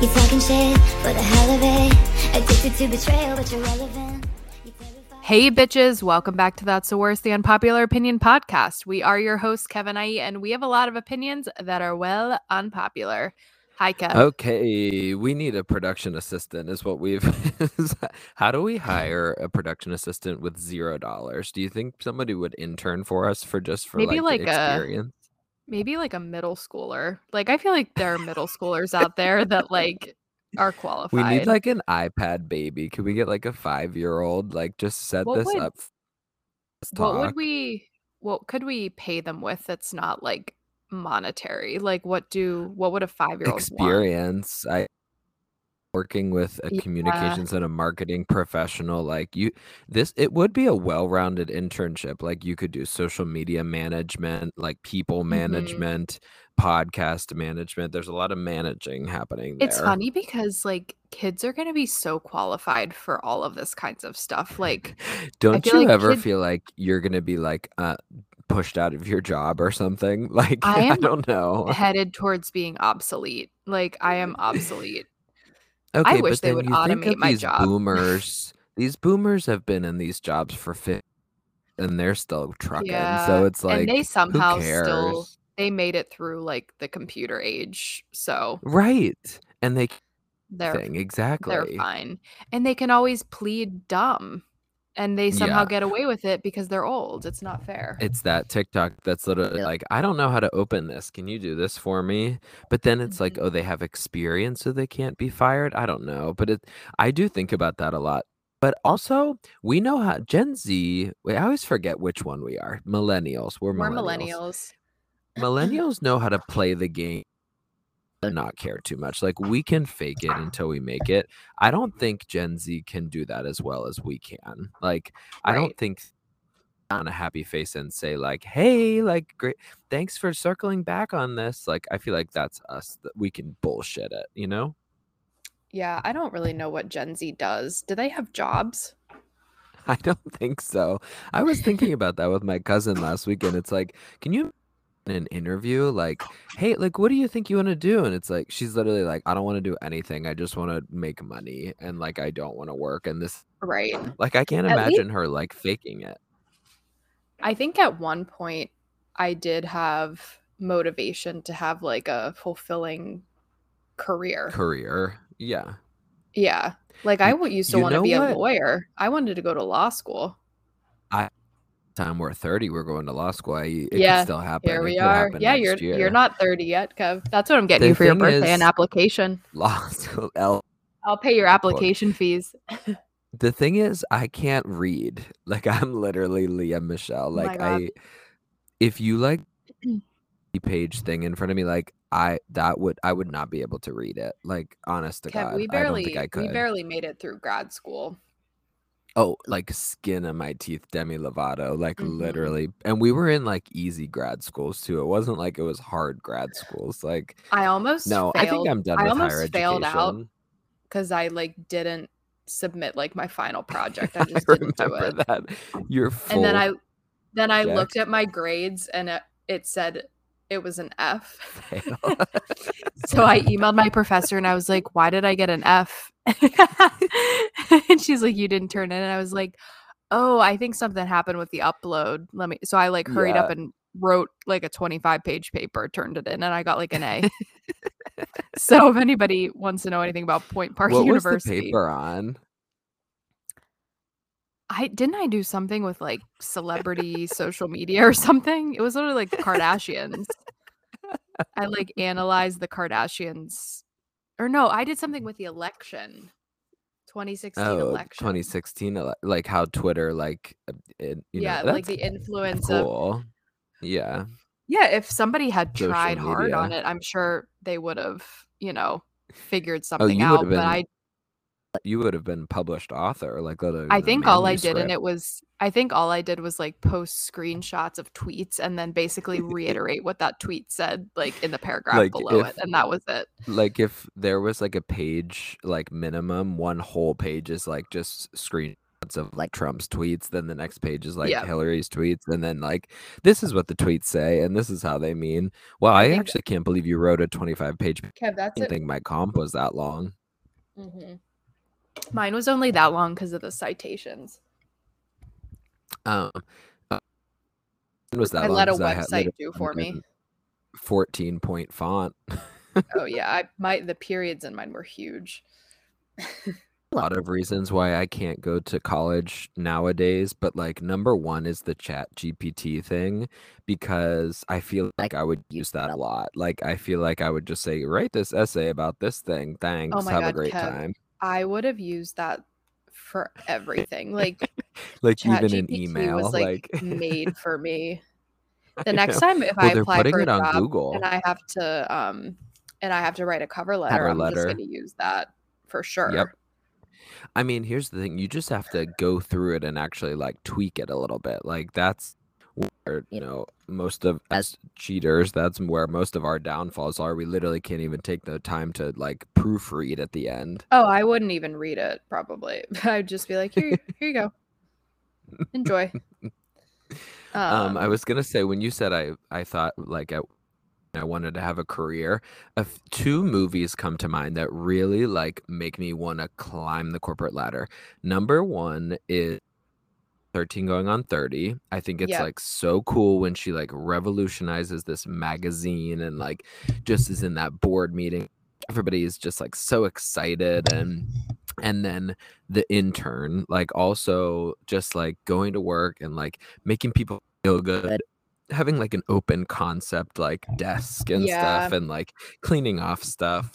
You talking shit for the hell of it. Addicted to betrayal, but you're relevant. Hey, bitches, welcome back to That's the Worst, the Unpopular Opinion podcast. We are your hosts, Kevin I, and we have a lot of opinions that are well unpopular. Hi, Kev. Okay, we need a production assistant, is what we've. How do we hire a production assistant with zero dollars? Do you think somebody would intern for us for just for Maybe like, like the a- experience? Maybe like a middle schooler. Like, I feel like there are middle schoolers out there that like are qualified. We need like an iPad baby. Could we get like a five year old? Like, just set What this would- up. what would we, what could we pay them with that's not like monetary? Like, what do, what would a five year old want? experience? I working with a Yeah. communications and a marketing professional like you this it would be a well-rounded internship like you could do social media management like people Mm-hmm. management podcast management there's a lot of managing happening there It's funny because like kids are going to be so qualified for all of this kinds of stuff. Like, don't you like ever kid- feel like you're gonna be like uh pushed out of your job or something like I i, don't know headed towards being obsolete. Like, I am obsolete. Okay wish but they then would you think automate of my these job. boomers these boomers have been in these jobs for fit and they're still trucking Yeah, so it's like and they somehow still they made it through like the computer age, so right and they they're thing exactly they're fine, and they can always plead dumb, and they somehow Yeah. get away with it because they're old. It's not fair. it's that TikTok that's literally like, I don't know how to open this. Can you do this for me? But then it's like, Mhm. oh, they have experience, so they can't be fired. I don't know, but it, I do think about that a lot. But also, we know how Gen Z. Wait, I always forget which one we are. Millennials. We're, We're millennials. millennials. Millennials know how to play the game and not care too much. Like we can fake it until we make it. I don't think Gen Z can do that as well as we can. Like I don't think on a happy face and say like, "Hey, like great, thanks for circling back on this." Like I feel like that's us that we can bullshit it, you know? Yeah, I don't really know what Gen Z does. Do they have jobs? I don't think so. I was thinking about that with my cousin last weekend. It's like, can you in an interview like, oh. hey, like what do you think you want to do? And it's like she's literally like, I don't want to do anything. I just want to make money and like I don't want to work. And this Right. like I can't At least- imagine her like faking it. I think at one point I did have motivation to have like a fulfilling career. Career. Yeah. Yeah. Like I used to want to be a lawyer. I wanted to go to law school. Time we're 30, we're going to law school. I, it Yeah, could still happen. Here we could are. Yeah, you're year. you're not 30 yet, Kev. That's what I'm getting The you for your birthday, an application. law school. L- I'll pay your application fees. the thing is i can't read like i'm literally Lea Michele Oh like God. i if you like the page thing in front of me like i that would i would not be able to read it like honest to Kev, god we i don't barely think i we barely made it through grad school. Oh like skin of my teeth demi lovato like Mhm. literally and we were in like easy grad schools too it wasn't like it was hard grad schools like I almost no failed. i think i'm done I with almost higher failed out because I like didn't submit like my final project. I i just didn't do it. that you're full and then I then I Jack. looked at my grades and it, it said it was an F. so I emailed my professor and I was like, "Why did I get an F?" and she's like, "You didn't turn in." And I was like, "Oh, I think something happened with the upload. Let me." So I like hurried up and wrote like a 25 page paper, turned it in, and I got like an A. so if anybody wants to know anything about Point Park what was University, the paper on I didn't I do something with like celebrity social media or something? It was literally like the Kardashians. I like analyzed the Kardashians. Or no, I did something with the election. 2016 oh election. 2016 ele- like how twitter like uh, it, you yeah, know like the influence of cool yeah Yeah, if somebody had Social tried hard on it, I'm sure they would have, you know, figured oh something you out. But I you would have been published author like I think all I did and it was I think all I did was like post screenshots of tweets and then basically reiterate what that tweet said like in the paragraph Like, below it and that was it. like if there was like a page like minimum one whole page is like just screen of like Trump's tweets, then the next page is like Yeah. Hillary's tweets, and then like this is what the tweets say, and this is how they mean. Well, I I, actually can't believe you wrote a 25 page. I Kev, that's didn't think my comp was that long. hmm Mine was only that long because of the citations. Um, uh, was that I long let a 'cause I had website do for me. 14 point font. Oh yeah, I my the periods in mine were huge. a lot of reasons why I can't go to college nowadays, but like number one is the chat GPT thing because I feel like I would use that a lot. Like I feel like I would just say, write this essay about this thing. Thanks. Oh Have a great Kev. time. I would have used that for everything. Like Like Chat even an email. was like, like, made for me. The next time if Well, I apply for a it on job Google. and I have to um and I have to write a cover letter, I'm letter. just gonna use that for sure. Yep. I mean, here's the thing: you just have to go through it and actually like tweak it a little bit. Like that's you know most of as cheaters, that's where most of our downfalls are. We literally can't even take the time to like proofread at the end. Oh, I wouldn't even read it probably. I'd just be like, here, here you go. Enjoy. Um, I was gonna say when you said I, I thought like I, I wanted to have a career. A f- two movies come to mind that really like make me want to climb the corporate ladder. Number one is 13 going on 30. I think it's Yep. like so cool when she like revolutionizes this magazine and like just is in that board meeting. Everybody is just like so excited and and then the intern like also just like going to work and like making people feel good having like an open concept like desk and stuff and like cleaning off stuff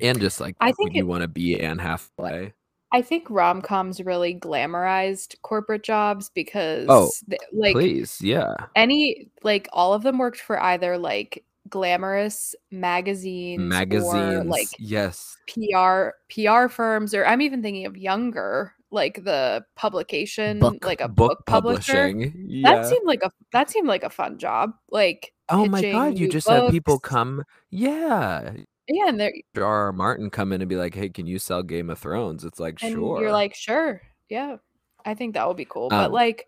and just like I think you want to be Anne Hathaway. I think rom coms really glamorized corporate jobs oh, because th- like Please, yeah. any like all of them worked for either like glamorous magazines, Magazines, or like yes. PR PR firms, or I'm even thinking of younger, like the publication, Book, like a book, book, publisher. publishing. Yeah. That seemed like a that seemed like a fun job. Like oh my god, you just have people come. Yeah. Yeah, and they're R.R. Martin come in and be like, "Hey, can you sell Game of Thrones?" It's like, and sure. you're like, sure, yeah, I think that would be cool. but Um, like,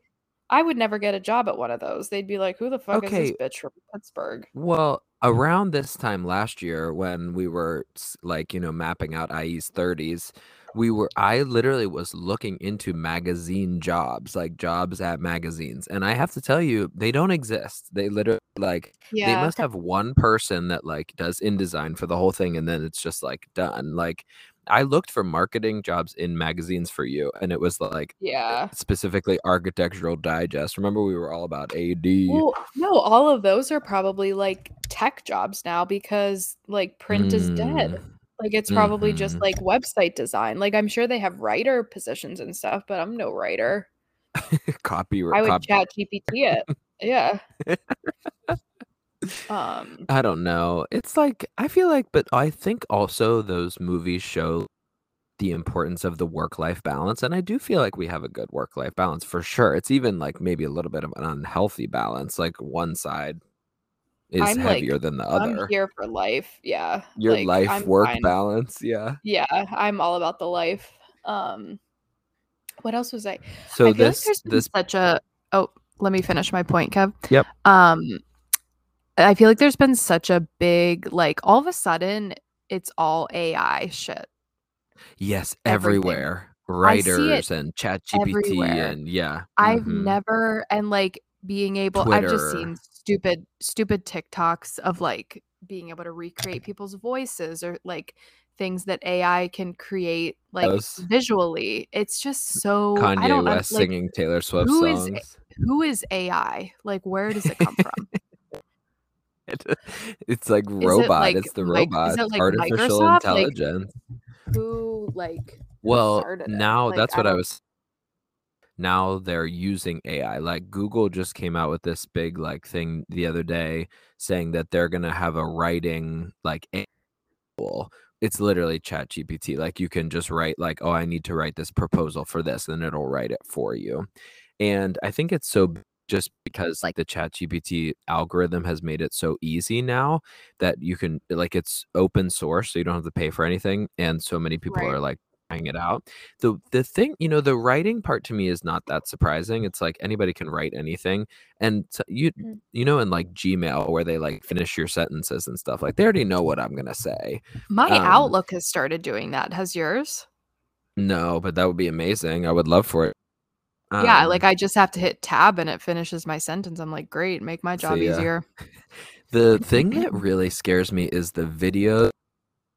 I would never get a job at one of those. They'd be like, who the fuck Okay. is this bitch from Pittsburgh? Well, around this time last year, when we were like, you know, mapping out IE's 30s, we were, I literally was looking into magazine jobs, like jobs at magazines. And I have to tell you, they don't exist. They literally, like, they must have one person that, like, does InDesign for the whole thing. And then it's just, like, done. Like, I looked for marketing jobs in magazines for you, and it was like yeah. specifically Architectural Digest. Remember, we were all about AD. Well, no, all of those are probably like tech jobs now because like print is dead. Mm, Like it's probably just Mhm. like website design. Like I'm sure they have writer positions and stuff, but I'm no writer. Copy. I would copy chat GPT it. Yeah. Um I don't know. It's like I feel like, but I think also those movies show the importance of the work-life balance, and I do feel like we have a good work-life balance for sure. It's even like maybe a little bit of an unhealthy balance. Like one side is I'm, like, heavier than the I'm other. here for life. Yeah. Your like, life I'm work fine. balance, yeah. Yeah, I'm all about the life. Um what else was I? So I this like this such a oh, let me finish my point, Kev. Yep. Um I feel like there's been such a big like all of a sudden it's all AI shit. yes everything. everywhere writers and chat GPT and yeah. I've mhm. never and like being able I've just seen stupid stupid TikToks of like being able to recreate people's voices or like things that AI can create like Those. visually. It's just so I Kanye don't West like singing Taylor Swift who is songs. who is AI? Like where does it come from? it's like it, robot. like, it's the is robot. it, like, artificial Microsoft? Intelligence. who like well, it? now that's I what I don't- was. Now they're using AI. Like Google just came out with this big like thing the other day saying that they're gonna have a writing like AI tool. It's literally Chat GPT. Like you can just write like, oh, I need to write this proposal for this, and it'll write it for you. And I think it's so just because like the Chat GPT algorithm has made it so easy now that you can like it's open source, so you don't have to pay for anything. And so many people Right. are like trying it out. The the thing, you know, the writing part to me is not that surprising. It's like anybody can write anything. And so you Mm. you know in like Gmail where they like finish your sentences and stuff, like they already know what I'm gonna say. My Um, Outlook has started doing that. Has yours? No, but that would be amazing. I would love for it. yeah, Um, like I just have to hit tab and it finishes my sentence. I'm like, great, make my job See, yeah. easier. The thing that really scares me is the video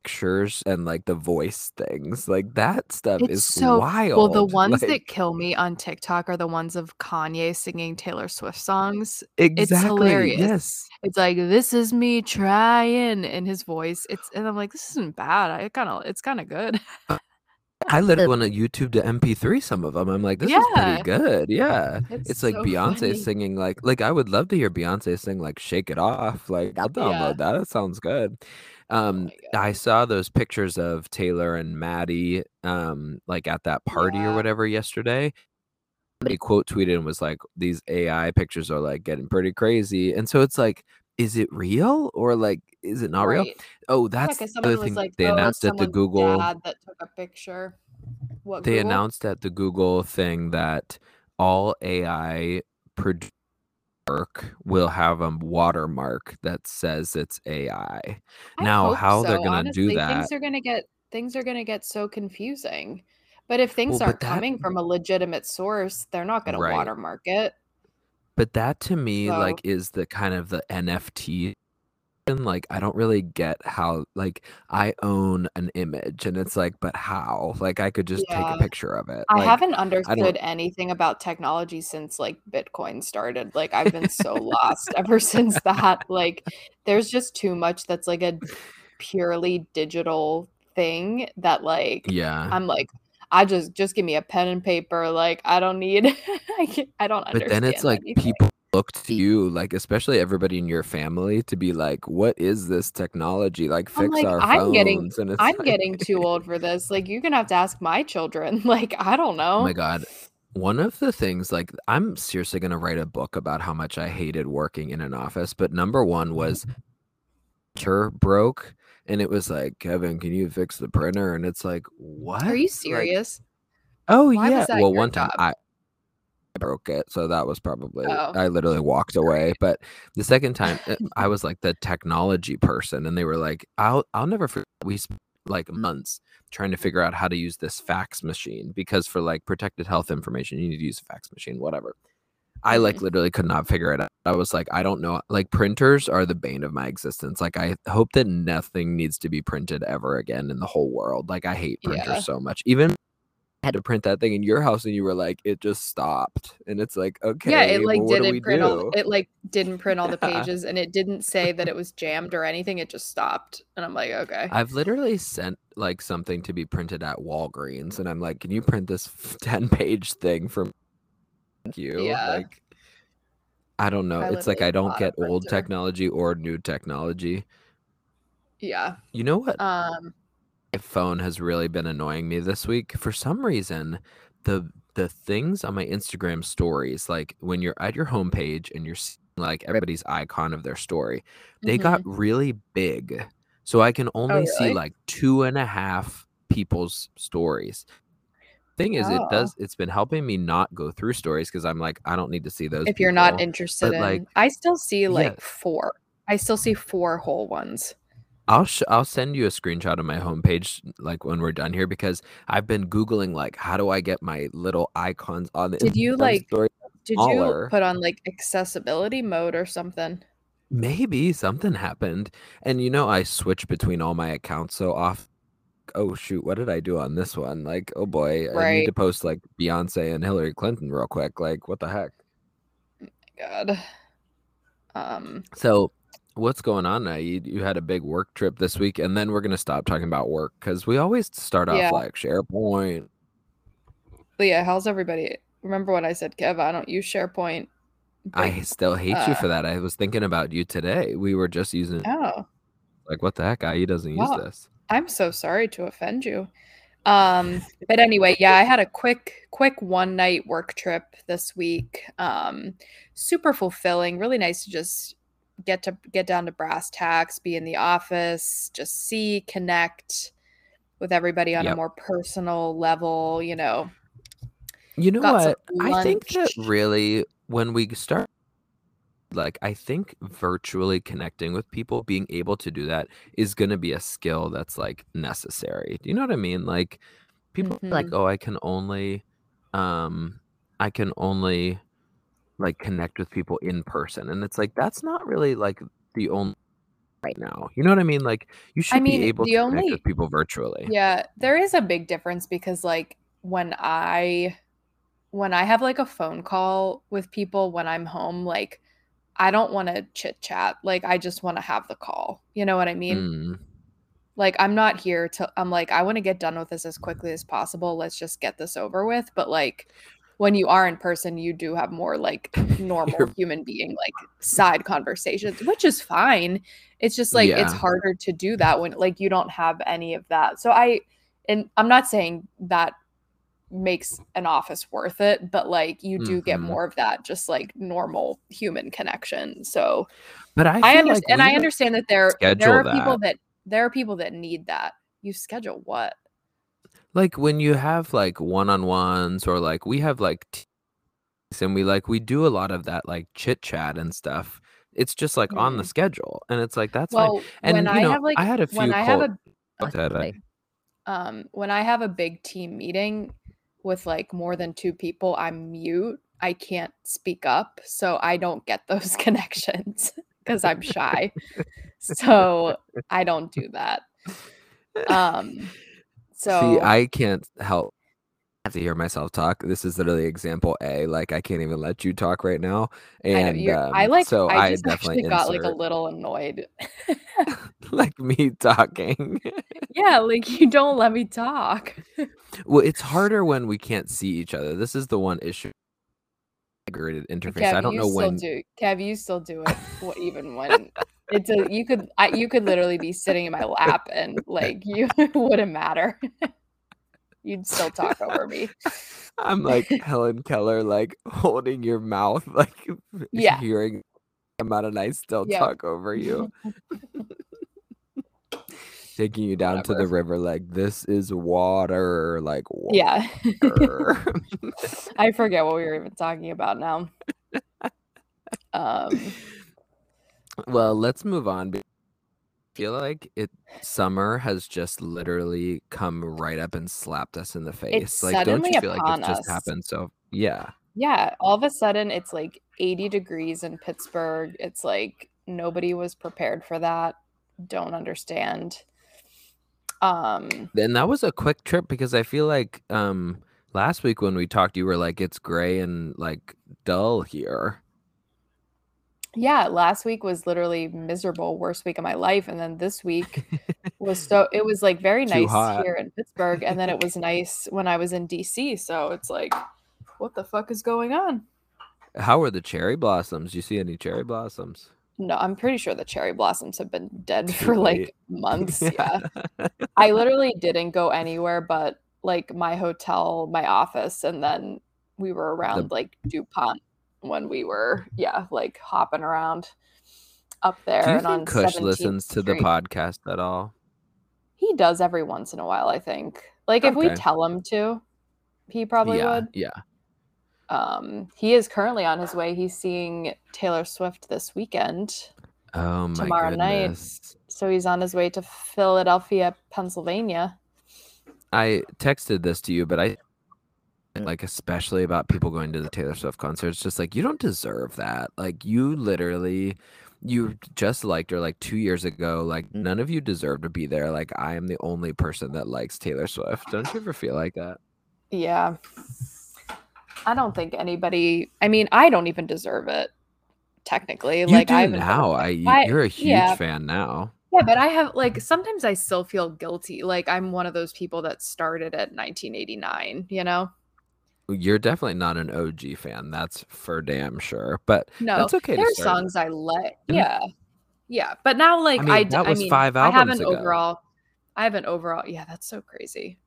pictures and like the voice things. Like that stuff It's is so wild. well. The ones like, that kill me on TikTok are the ones of Kanye singing Taylor Swift songs. exactly hilarious. yes. It's like this is me trying in his voice. It's and I'm like, this isn't bad. I kind of it's kind of good. Uh, I literally want to YouTube to MP3 some of them. I'm like, this is pretty good. Yeah. It's, It's like so Beyonce funny. singing like like I would love to hear Beyonce sing like Shake It Off. Like I'll download that. That sounds good. Um God. I saw those pictures of Taylor and Matty um like at that party or whatever yesterday. They quote tweeted and was like, these AI pictures are like getting pretty crazy. And so it's like, is it real or like is it not real? Right. Oh, Yeah, that's 'cause the other someone was thing like, they "Oh, announced at the Google that took a picture. What they Google? announced at the Google thing that all AI produ- work will have a watermark that says it's AI. I now, how they're gonna do that? Things are gonna get things are gonna get so confusing. But if things Well, aren't that- coming from a legitimate source, they're not gonna watermark it. But that to me, So- like, is the kind of the NFT. Like, I don't really get how, like, I own an image, and it's like, but how? Like, I could just take a picture of it. I Like, haven't understood anything about technology since like Bitcoin started. Like I've been so lost ever since that. Like there's just too much that's like a purely digital thing that like Yeah. I'm like I just just give me a pen and paper. Like I don't need I, I don't But then it's like anything. people look to you, like especially everybody in your family, to be like, "What is this technology? Like, I'm fix like, our I'm phones." getting- and it's I'm like- getting too old for this. Like you're gonna have to ask my children. Like I don't know. Oh my god. One of the things, like, I'm seriously gonna write a book about how much I hated working in an office. But number one mm-hmm. was printer broke, and it was like, Kevin, can you fix the printer? And it's like, what? Are you Like, serious? oh Why yeah. Well, one time? I I broke it, so that was probably Oh. I literally walked away. But the second time, uh, I was like the technology person, and they were like, "I'll I'll never forget." We spent like months trying to figure out how to use this fax machine because for like protected health information, you need to use a fax machine, whatever. I like Mhm. literally could not figure it out. I was like, I don't know. Like printers are the bane of my existence. Like I hope that nothing needs to be printed ever again in the whole world. Like I hate printers Yeah. so much. Even had to print that thing in your house and you were like, it just stopped. And it's like, okay, yeah, it like well, what do we didn't print all it like didn't print all the pages and it didn't say that it was jammed or anything. It just stopped. And I'm like, okay. I've literally sent like something to be printed at Walgreens, and I'm like, "Can you print this ten page thing from you?" Yeah. Like, I don't know. I it's like I don't get old technology or new technology. yeah. You know what? Um phone has really been annoying me this week. For some reason, the the things on my Instagram stories, like when you're at your homepage and you're seeing like everybody's icon of their story, they got really big. So I can only see Mm-hmm. Oh, really? like two and a half people's stories. Thing is, it Oh. does it's been helping me not go through stories because I'm like, I don't need to see those. if you're not people. interested in like, I still see like four. I still see four whole ones. I'll sh- I'll send you a screenshot of my homepage like when we're done here because I've been googling like how do I get my little icons on the Did you, like- story? Did Smaller. you put on like accessibility mode or something? Maybe something happened, and you know I switch between all my accounts so off. Oh shoot, what did I do on this one? Like, oh boy, I need to post like Beyonce and Hillary Clinton real quick. Like, what the heck? God. Um So, what's going on now? You, you had a big work trip this week, and then we're gonna stop talking about work because we always start off Yeah. like SharePoint. but yeah, how's everybody? Remember when I said, Kev? I don't use SharePoint. I still hate you uh, for that. I was thinking about you today. We were just using Oh. like, what the heck? He doesn't use this. I'm so sorry to offend you. Um, but anyway, yeah, I had a quick, quick one night work trip this week. Um, super fulfilling, really nice to just get to get down to brass tacks, be in the office, just see, connect. with everybody on a more personal level, you know. You know Got what? I think that really when we start like I think virtually connecting with people, being able to do that is going to be a skill that's like necessary. Do you know what I mean? Like people are like. "Oh, I can only um I can only like connect with people in person." And it's like that's not really like the only right now. You know what I mean? Like you should I mean, be able to connect only with people virtually. Yeah, there is a big difference because like when I when I have like a phone call with people when I'm home, like I don't want to chit chat. Like I just want to have the call. You know what I mean? Mm, Like I'm not here to I'm like I want to get done with this as quickly as possible. Let's just get this over with. But like when you are in person, you do have more like normal You're- human being like side conversations, which is fine. It's just like it's harder to do that when like you don't have any of that. So I and I'm not saying that makes an office worth it, but like you do get Mhm. more of that just like normal human connection. So but I I feel like understand and I understand that there there are people that. that there are people that need that. You schedule what? Like when you have like one-on-ones or like we have like teams and we like we do a lot of that like chit chat and stuff it's just like on the Mm. schedule and it's like that's fine Well, and when you I know have like i had a few when I have a like, um when I have a big team meeting with like more than two people, I'm mute. I can't speak up, so I don't get those connections because I'm shy. so I don't do that. Um so see i can't help have to hear myself talk this is literally example a like i can't even let you talk right now I know and I um like so I i definitely got like a little annoyed. like me talking yeah, like you don't let me talk. well it's harder when we can't see each other this is the one issue integrated interface i don't you know still when do. Kev, you still do it. even when it's a you could I, you could literally be sitting in my lap and like you wouldn't matter. You'd still talk over me. I'm like Helen Keller, like holding your mouth, like Yeah. hearing amount and I still Yeah. talk over you, taking you down to the river, like this is water, like Yeah. I forget what we were even talking about now. Um well, let's move on. I feel like it summer has just literally come right up and slapped us in the face. Like, don't you feel like it's just happened? So yeah. yeah, all of a sudden it's like 80 degrees in Pittsburgh. It's like nobody was prepared for that. Don't understand. Um And that was a quick trip because I feel like um last week when we talked, you were like, it's gray and like dull here. Yeah, last week was literally miserable, worst week of my life, and then this week was so it was like very Too nice hot. here in Pittsburgh, and then it was nice when I was in DC. So it's like, what the fuck is going on? How are the cherry blossoms? You see any cherry blossoms? No, I'm pretty sure the cherry blossoms have been dead for like months. Yeah. I literally didn't go anywhere but like my hotel, my office, and then we were around like DuPont when we were, yeah, like hopping around up there Do you and on think Kush 17th listens to the podcast at all? He does every once in a while, I think. Like if we tell him to, he probably yeah, would. yeah. Um, he is currently on his way. He's seeing Taylor Swift this weekend. Oh my Tomorrow night. So he's on his way to Philadelphia, Pennsylvania. I texted this to you, but I like especially about people going to the Taylor Swift concert. It's just like you don't deserve that. Like you literally you just liked her like two years ago. Like mm. none of you deserve to be there. Like I am the only person that likes Taylor Swift. Don't you ever feel like that? Yeah. I don't think anybody I mean, I don't even deserve it technically. You like I now. I- you're a huge yeah. fan now. Yeah, but I have like sometimes I still feel guilty. Like I'm one of those people that started at 1989, you know? You're definitely not an OG fan. That's for damn sure. But No. that's okay. there are songs I like. Mhm. Yeah. Yeah. But now like I, mean, I, that I was mean five I have an ago. overall I have an overall yeah, that's so crazy.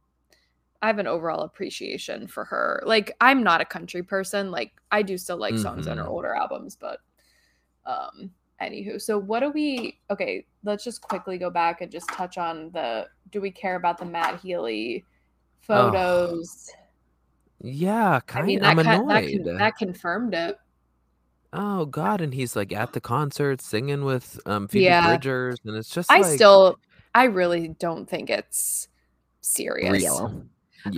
I have an overall appreciation for her. Like I'm not a country person. Like I do still like songs on her older albums, but um Anywho, so what do we? Okay, let's just quickly go back and just touch on the. Do we care about the Matt Healy photos? Yeah, I kind. mean, I'm that that, annoyed. con- that confirmed it. oh God, and he's like at the concert singing with um Phoebe Yeah. Bridgers, and it's just I like still, I really don't think it's serious. real.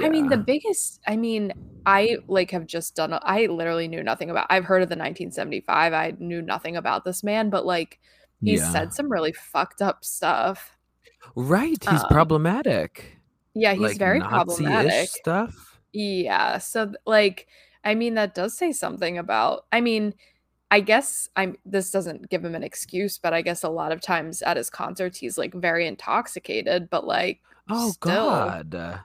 I mean, the biggest, I mean, I like have just done, I literally knew nothing about, I've heard of the 1975. I knew nothing about this man, but like he yeah. said some really fucked up stuff. Right, he's Um, problematic. Yeah, he's like very Nazi-ish problematic. stuff. Yeah. So like I mean that does say something about I mean I guess I'm this doesn't give him an excuse, but I guess a lot of times at his concerts he's like very intoxicated, but like Oh still God.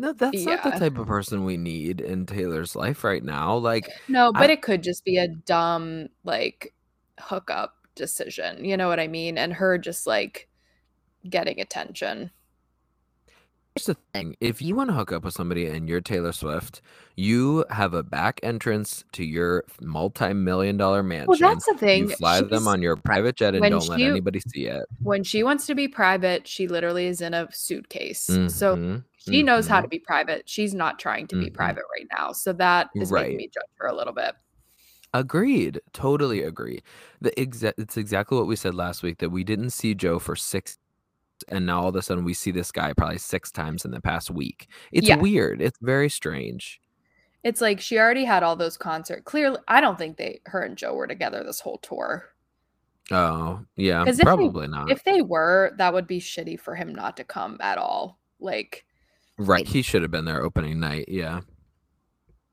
No, that's not the type of person we need in Taylor's life right now. Like, No, I but it could just be a dumb like hookup decision. You know what I mean? And her just like getting attention. Here's the thing: if you want to hook up with somebody and you're Taylor Swift, you have a back entrance to your multi-million dollar mansion. Well, that's the thing. You fly them on your private jet and don't let she anybody see it. when she wants to be private, she literally is in a suitcase. So hmm she knows how hmm to be private. She's not trying to be hmm private right now. So that is making me judge her a little bit. Agreed. Totally agree. The exa- it's exactly what we said last week that we didn't see Joe for six and now all of a sudden we see this guy probably six times in the past week. It's Yeah. weird. It's very strange. It's like she already had all those concerts. Clearly, I don't think they her and Joe were together this whole tour. Oh, yeah, if they probably not. if they were, that would be shitty for him not to come at all. Like Right. He should have been there opening night. Yeah.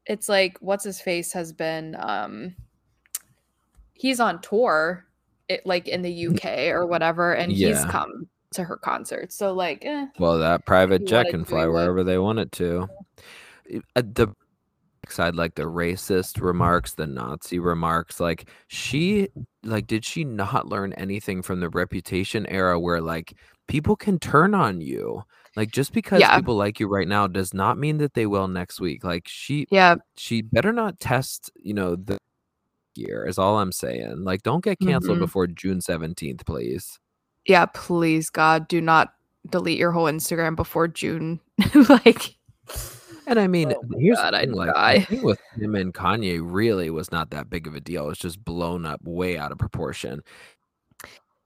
it's like what's his face has been um he's on tour it like in the UK or whatever and he's come to her concerts. So like eh, Well, that private jet can fly wherever they want it to. Uh, The side, like the racist remarks, the Nazi remarks, like she, like, did she not learn anything from the Reputation era, where like people can turn on you? Like, just because Yeah. people like you right now does not mean that they will next week. Like, she, Yeah. she better not test, you know, the year. Is all I'm saying. Like, don't get canceled Mhm. before June seventeenth, please. Yeah, please God, do not delete your whole Instagram before June. like And I mean, Oh here's God, thing, like die. the thing with him and Kanye really was not that big of a deal. It's just blown up way out of proportion.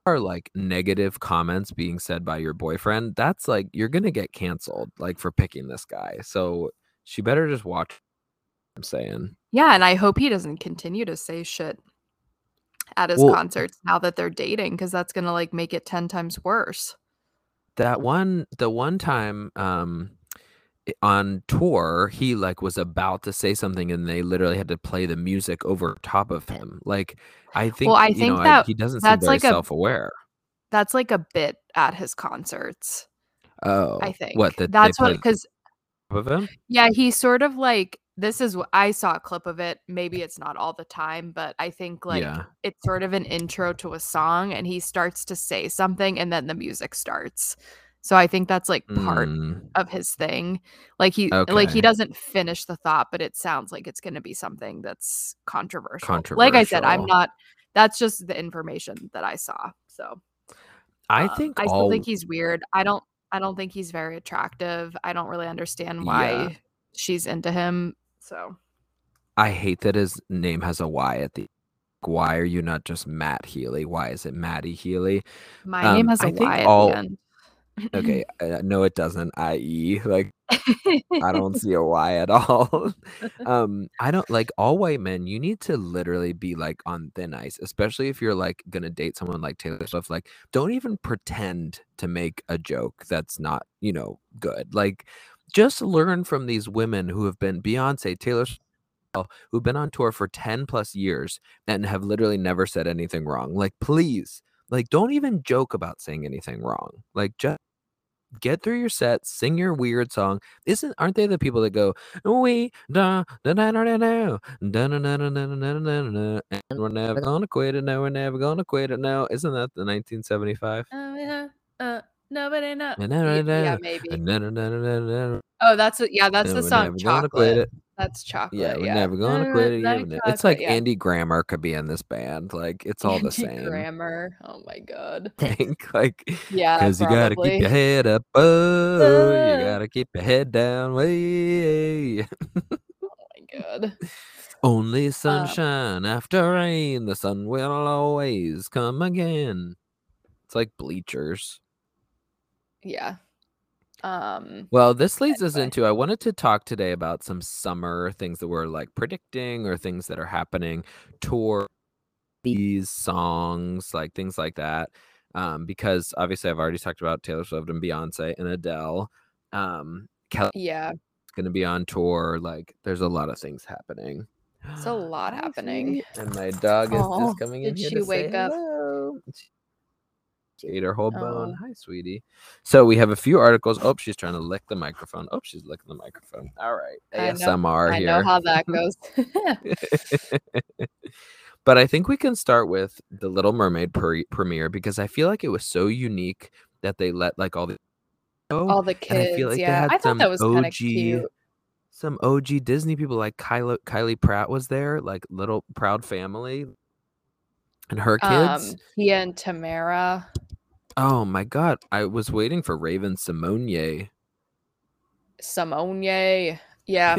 Are like negative comments being said by your boyfriend, that's like you're gonna get canceled, like for picking this guy. So she better just watch what I'm saying. Yeah, and I hope he doesn't continue to say shit at his Well- concerts now that they're dating because that's gonna like make it 10 times worse. That one the one time um on tour, he like was about to say something and they literally had to play the music over top of him. Like I think well I you think know, I, that he doesn't seem that's very like a- self-aware. That's like a bit at his concerts, Oh, I think. what? That that's what because of him? yeah, he sort of like this is what I saw a clip of it. Maybe it's not all the time, but I think like yeah. it's sort of an intro to a song and he starts to say something and then the music starts. So I think that's like part Mm, of his thing. Like he like he doesn't finish the thought, but it sounds like it's going to be something that's controversial. Like I said, I'm not that's just the information that I saw. So I um, think I still all think he's weird. I don't I don't think he's very attractive. I don't really understand why Yeah. she's into him. So I hate that his name has a Y at the. Why are you not just Matt Healy? Why is it Matty Healy? my Um, name has a I Y at all- the end. Okay, uh, no, it doesn't. I.e., like I don't see a Y at all. um, I don't like all white men. You need to literally be like on thin ice, especially if you're like gonna date someone like Taylor Swift. Like, don't even pretend to make a joke that's not, you know, good. Like, just learn from these women who have been Beyonce, Taylor who've been on tour for 10 plus years and have literally never said anything wrong. Like, please, like, don't even joke about saying anything wrong. Like, just get through your set, sing your weird song. Isn't aren't they the people that go we da da da da da da da da da da da da da da and we're never gonna quit it no we're never gonna quit it no isn't that the 1975 Oh yeah. Uh nobody know. Na- na- na- Yeah, maybe. Oh, that's what yeah, that's the song never gonna quit Chocolate. That's chocolate. Yeah, we're yeah. never gonna quit it. even if- It's like yeah. Andy Grammer could be in this band. Like it's all the same. Andy. Grammer. Oh my god. Think like Yeah, because you gotta keep your head up. Oh, Uh. you gotta keep your head down. Way. Oh my god. Only sunshine after rain. The sun will always come again. It's like bleachers. Yeah. Um. Well, this leads us into I wanted to talk today about some summer things that we're like predicting or things that are happening, tour these songs, like things like that. Um, because obviously I've already talked about Taylor Swift and Beyonce and Adele. Um, Kelly's Yeah. gonna be on tour. Like, there's a lot of things happening. It's a lot happening. And my dog is Aw, just coming in did she wake up? hello. Ate her whole bone. Oh. Hi, sweetie. So we have a few articles. Oh, she's trying to lick the microphone. Oh, she's licking the microphone. All right. I know- ASMR I know how that goes. but I think we can start with the Little Mermaid pre- premiere because I feel like it was so unique that they let like all the oh, All the and I feel kids. like yeah. I thought that was kind of OG cute. some OG Disney people like Kylie Kylie Pratt was there, like little proud family, and her kids. Um, Tia and Tamara. oh my god, I was waiting for Raven Simone. Simone. Yeah.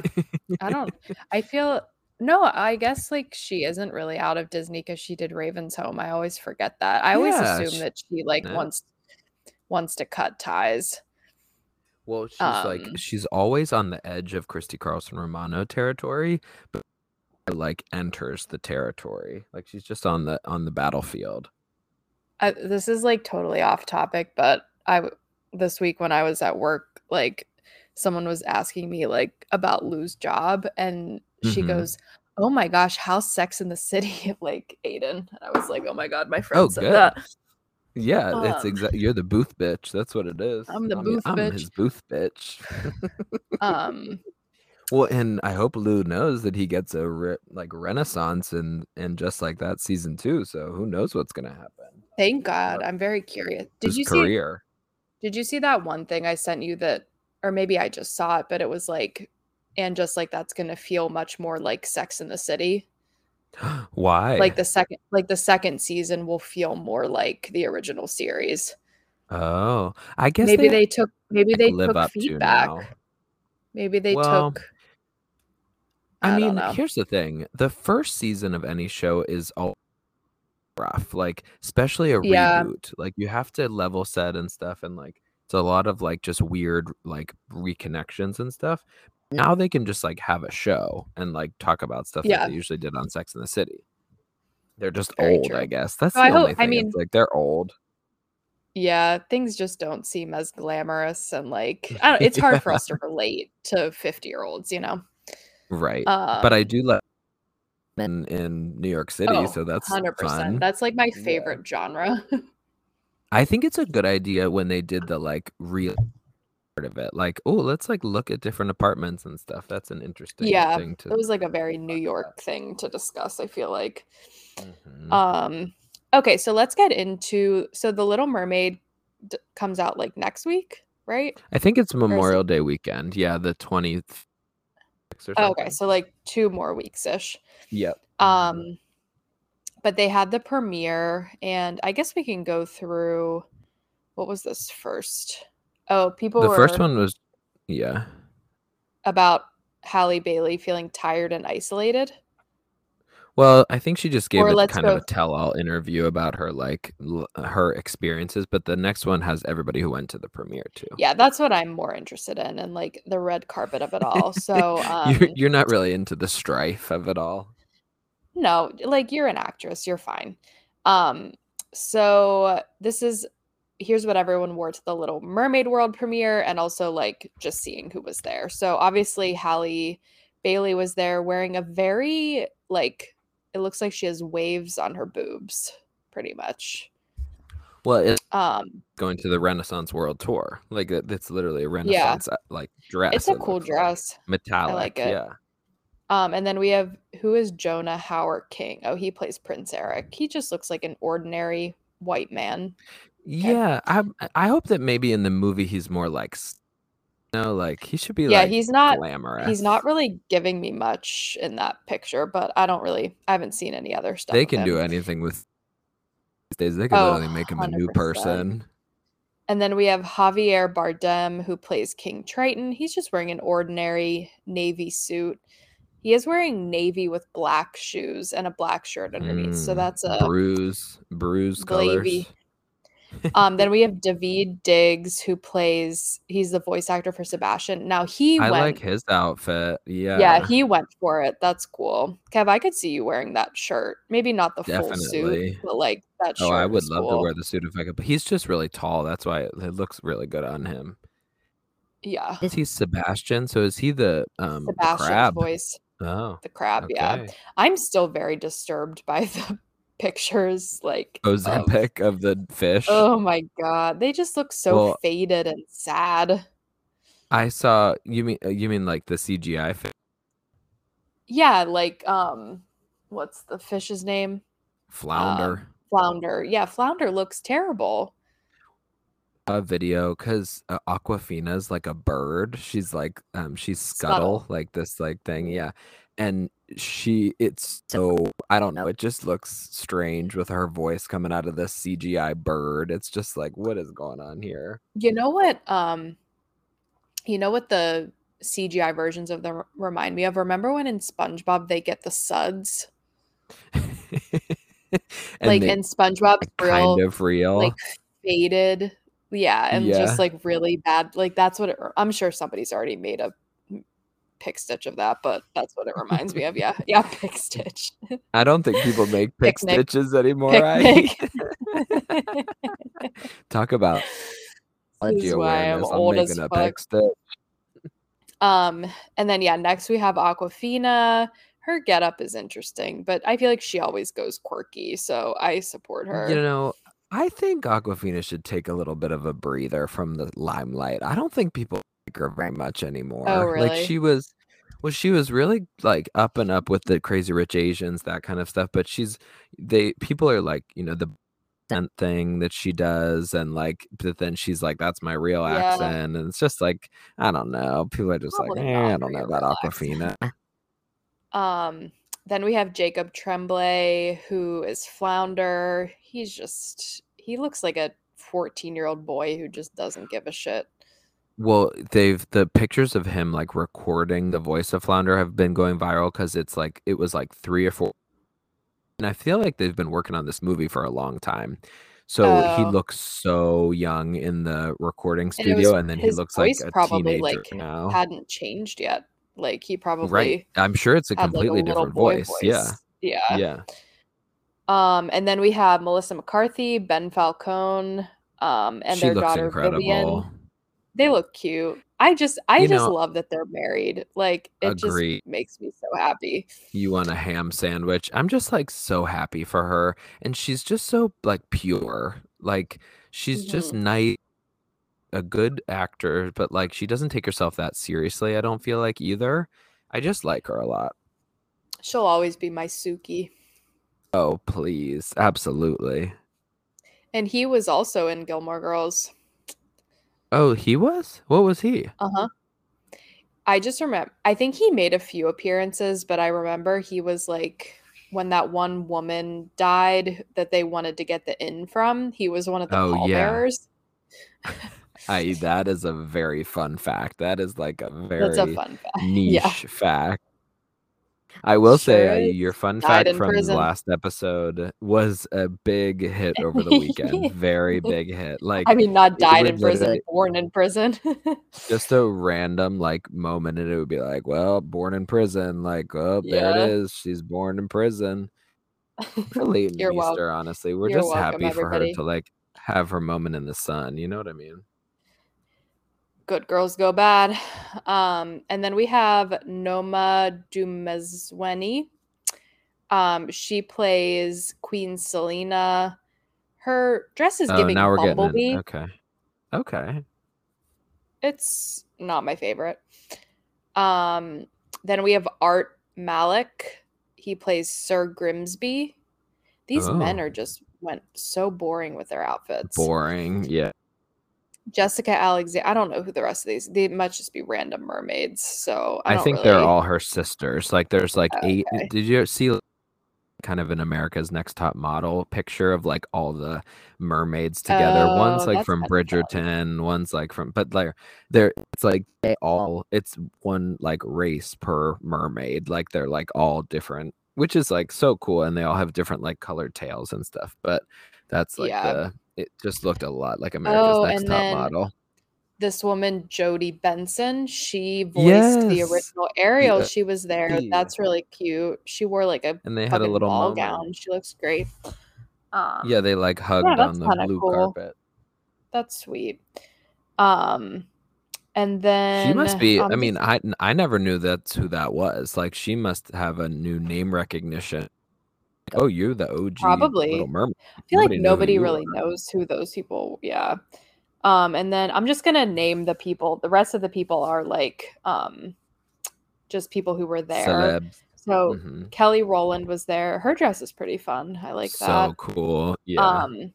I don't I feel no, I guess like she isn't really out of Disney because she did Raven's Home. I always forget that. I always Yeah, assume sh- that she like yeah. wants wants to cut ties. Well, she's like Um, she's always on the edge of Christy Carlson Romano territory, but like enters the territory. Like she's just on the on the battlefield. I, this is like totally off topic, but I this week when I was at work, like someone was asking me like about Lou's job, and she Mhm. goes, "Oh my gosh, how's Sex in the City?" Of like Aidan, and I was like, "Oh my god, my friend said good. that." Yeah, it's Um, exactly you're the booth bitch. That's what it is. I'm the I mean, booth I'm bitch. his booth bitch. Um, Well, and I hope Lou knows that he gets a re- like renaissance and and just like that season two. So who knows what's gonna happen? thank God, I'm very curious. Did His you see? career. Did you see that one thing I sent you that, or maybe I just saw it, but it was like, and just like that's gonna feel much more like Sex in the City. Why? like the second like the second season will feel more like the original series oh, I guess maybe they, took maybe they took feedback maybe they Well, took I, I mean, here's the thing: the first season of any show is all rough, like especially a Yeah. reboot. Like you have to level set and stuff, and like it's a lot of like just weird like reconnections and stuff. Mm. Now they can just like have a show and like talk about stuff Yeah. that they usually did on Sex in the City. They're just Very old, I guess. That's the I only hope- thing. I mean- it's like they're old. yeah things just don't seem as glamorous and like I don't, it's hard for us to relate to 50 year olds you know Right. um, but I do love in in New York City, oh, so that's 100% fun. that's like my Yeah. favorite genre I think it's a good idea when they did the like real part of it. Like, oh, let's like look at different apartments and stuff. That's an interesting yeah thing to it was like a very new york thing to discuss i feel like Mhm. Um okay, so let's get into so the Little Mermaid d- comes out like next week, right? I think it's it- Memorial Day weekend. Yeah, the 20th or Oh, something. okay, so like two more weeks ish. Yep. Um but they had the premiere and I guess we can go through what was this first? Oh, people The first one was yeah. about Halle Bailey feeling tired and isolated. Well, I think she just gave it kind of a tell-all interview about her like l- her experiences, but the next one has everybody who went to the premiere too. Yeah, that's what I'm more interested in and like the red carpet of it all. So um you're, you're not really into the strife of it all. No, like you're an actress, you're fine. Um, so this is here's what everyone wore to the Little Mermaid World premiere, and also like just seeing who was there. So obviously Halle Bailey was there wearing a very like it looks like she has waves on her boobs, pretty much. Well, it's Um, going to the Renaissance World Tour. Like it's literally a Renaissance uh, like dress. it's a it cool looks like. dress. Metallic. like it. Yeah. Um, and then we have who is Jonah Hauer-King? Oh, he plays Prince Eric. He just looks like an ordinary white man. Yeah, I I hope that maybe in the movie he's more like No, like he should be Yeah, like he's not glamorous. he's not really giving me much in that picture, but I don't really I haven't seen any other stuff. They can do anything with these days. They could Oh, literally make him a new person. And then we have Javier Bardem who plays King Triton. He's just wearing an ordinary navy suit. He is wearing navy with black shoes and a black shirt underneath. So Mm, that's a bruise, bruise colors. Um then we have Daveed Diggs who plays he's the voice actor for Sebastian. Now he I went like his outfit. Yeah, yeah, he went for it. That's cool. Kev, I could see you wearing that shirt. Maybe not the full suit, but like that shirt. Oh, I would love to wear the suit if I could, but he's just really tall. That's why it, it looks really good on him. Yeah. Is he Sebastian? So is he the um Sebastian's crab? voice. Oh, The crab, yeah. I'm still very disturbed by the pictures. Like of- Ozempic of the fish. Oh my god. They just look so Well- faded and sad. I saw. You mean uh, you mean like the CGI fish? Yeah, like um what's the fish's name? Flounder. Flounder. Yeah, Flounder looks terrible. a video because uh, Awkwafina's like a bird. She's like um she's Scuttle. scuttle, like this like thing, yeah. And she it's so I don't know, it just looks strange with her voice coming out of this CGI bird. It's just like what is going on here? You know what? Um, you know what the CGI versions of them remind me of? Remember when in SpongeBob they get the suds? like in SpongeBob, real kind of real. like faded, yeah, and Yeah. just like really bad. Like that's what it, I'm sure somebody's already made a pick stitch of that, but that's what it reminds me of. Yeah, yeah, pick stitch. I don't think people make pick Picnic. stitches anymore. Picnic. Talk about This is why I'm. I'm old as a fuck. pick stitch. Um, and then yeah, next we have Awkwafina. Her getup is interesting, but I feel like she always goes quirky, so I support her. You know, I think Awkwafina should take a little bit of a breather from the limelight. I don't think people like her very much anymore. Oh, really? Like she was well, she was really like up and up with the crazy rich Asians, that kind of stuff. But she's they people are like, you know, the thing that she does, and like but then she's like, That's my real Yeah. accent. And it's just like, I don't know. People are just Probably like, eh, I don't know about Awkwafina. Um, then we have Jacob Tremblay, who is Flounder. He's just he looks like a 14 year old boy who just doesn't give a shit. Well, they've the pictures of him like recording the voice of Flounder have been going viral because it's like it was like three or four, and I feel like they've been working on this movie for a long time. So he Oh. looks so young in the recording And was- studio, and then he looks like voice a probably teenager like now. hadn't changed yet. Like he probably Right? I'm sure it's a had like a completely different boy voice. Yeah. Yeah. yeah. Um, and then we have Melissa McCarthy, Ben Falcone, um, and she their daughter incredible. Vivian. They look cute. I just I You just know- love that they're married. Like it Agree. just makes me so happy. you want a ham sandwich. I'm just like so happy for her. And she's just so like pure. Like she's just Mm-hmm. nice, a good actor, but like she doesn't take herself that seriously. I don't feel like either. I just like her a lot. She'll always be my Suki. Oh, please. Absolutely. And he was also in Gilmore Girls. Oh, he was? What was he? Uh-huh. I just remember I think he made a few appearances, but I remember he was like when that one woman died that they wanted to get the in from, he was one of the Oh, yeah. I that is a very fun fact. That is like a very That's a fun fact. niche Yeah. fact. I will say uh, your fun Died fact from prison. the last episode was a big hit over the weekend. Very big hit. Like I mean, not died in prison, born in prison. just a random like moment and it would be like, well, born in prison. Like, oh, there it is. She's born in prison. You're Easter, honestly. We're you're just welcome, happy for her to like have her moment in the sun. You know what I mean? Good girls go bad. Um, and then we have Noma Dumezweni. Um, she plays Queen Selina. Her dress is Oh, giving now we're Bumblebee. getting in. Okay. Okay. It's not my favorite. Um, then we have Art Malik. He plays Sir Grimsby. These men Oh. are just went so boring with their outfits. Boring. Yeah. Jessica Alexander. I don't know who the rest of these. They might just be random mermaids. So I, I, think they're all her sisters. Like there's like eight. Okay. Did you see kind of an America's Next Top Model picture of like all the mermaids together? one's Oh, like from kinda fun. Bridgerton, one's like from but like they're it's like they all it's one like race per mermaid. Like they're like all different, which is like so cool, and they all have different like colored tails and stuff. But that's like Yeah. the it just looked a lot like America's Oh, Next Top Model. This woman, Jodie Benson, she voiced the original Ariel. Yeah. She was there. Hey. That's really cute. She wore like a And they had a little ball moment. gown. She looks great. Um, Yeah, they like hugged that's on the blue cool. carpet. that's sweet. Um, and then She must be. um, I mean, I I never knew that's who that was. Like, she must have a new name recognition. Oh, you're the OG Probably. Little Mermaid. I feel like nobody who nobody really knows who those people. Yeah. Um, and then I'm just gonna name the people. The rest of the people are like um, just people who were there. Celebs. So Mhm. Kelly Rowland was there. Her dress is pretty fun. I like so that. So cool. Yeah. Um,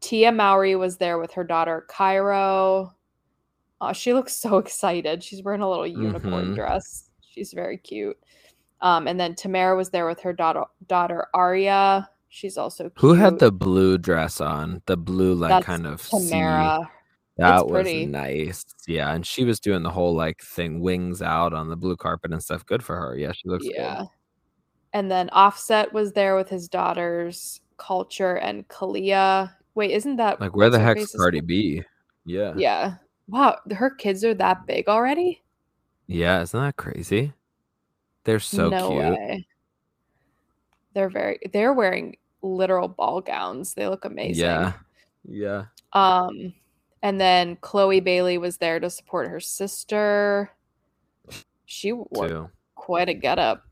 Tia Mowry was there with her daughter Cairo. Oh, she looks so excited. She's wearing a little unicorn Mhm. dress. She's very cute. Um, and then Tamara was there with her daughter daughter Arya. She's also cute. who had the blue dress on? The blue, like, That's kind of sea- Tamara? That was pretty. nice. Yeah, and she was doing the whole like thing, wings out on the blue carpet and stuff. Good for her. Yeah, she looks Yeah. good. And then Offset was there with his daughters, Kulture and Kalea. Wait, isn't that Like, where the heck's Cardi? B? Yeah. Yeah. Wow, her kids are that big already? Yeah, isn't that crazy? They're so no cute. way. They're very they're wearing literal ball gowns. They look amazing. Yeah. Yeah. Um and then Chloe Bailey was there to support her sister. She wore Too. quite a getup.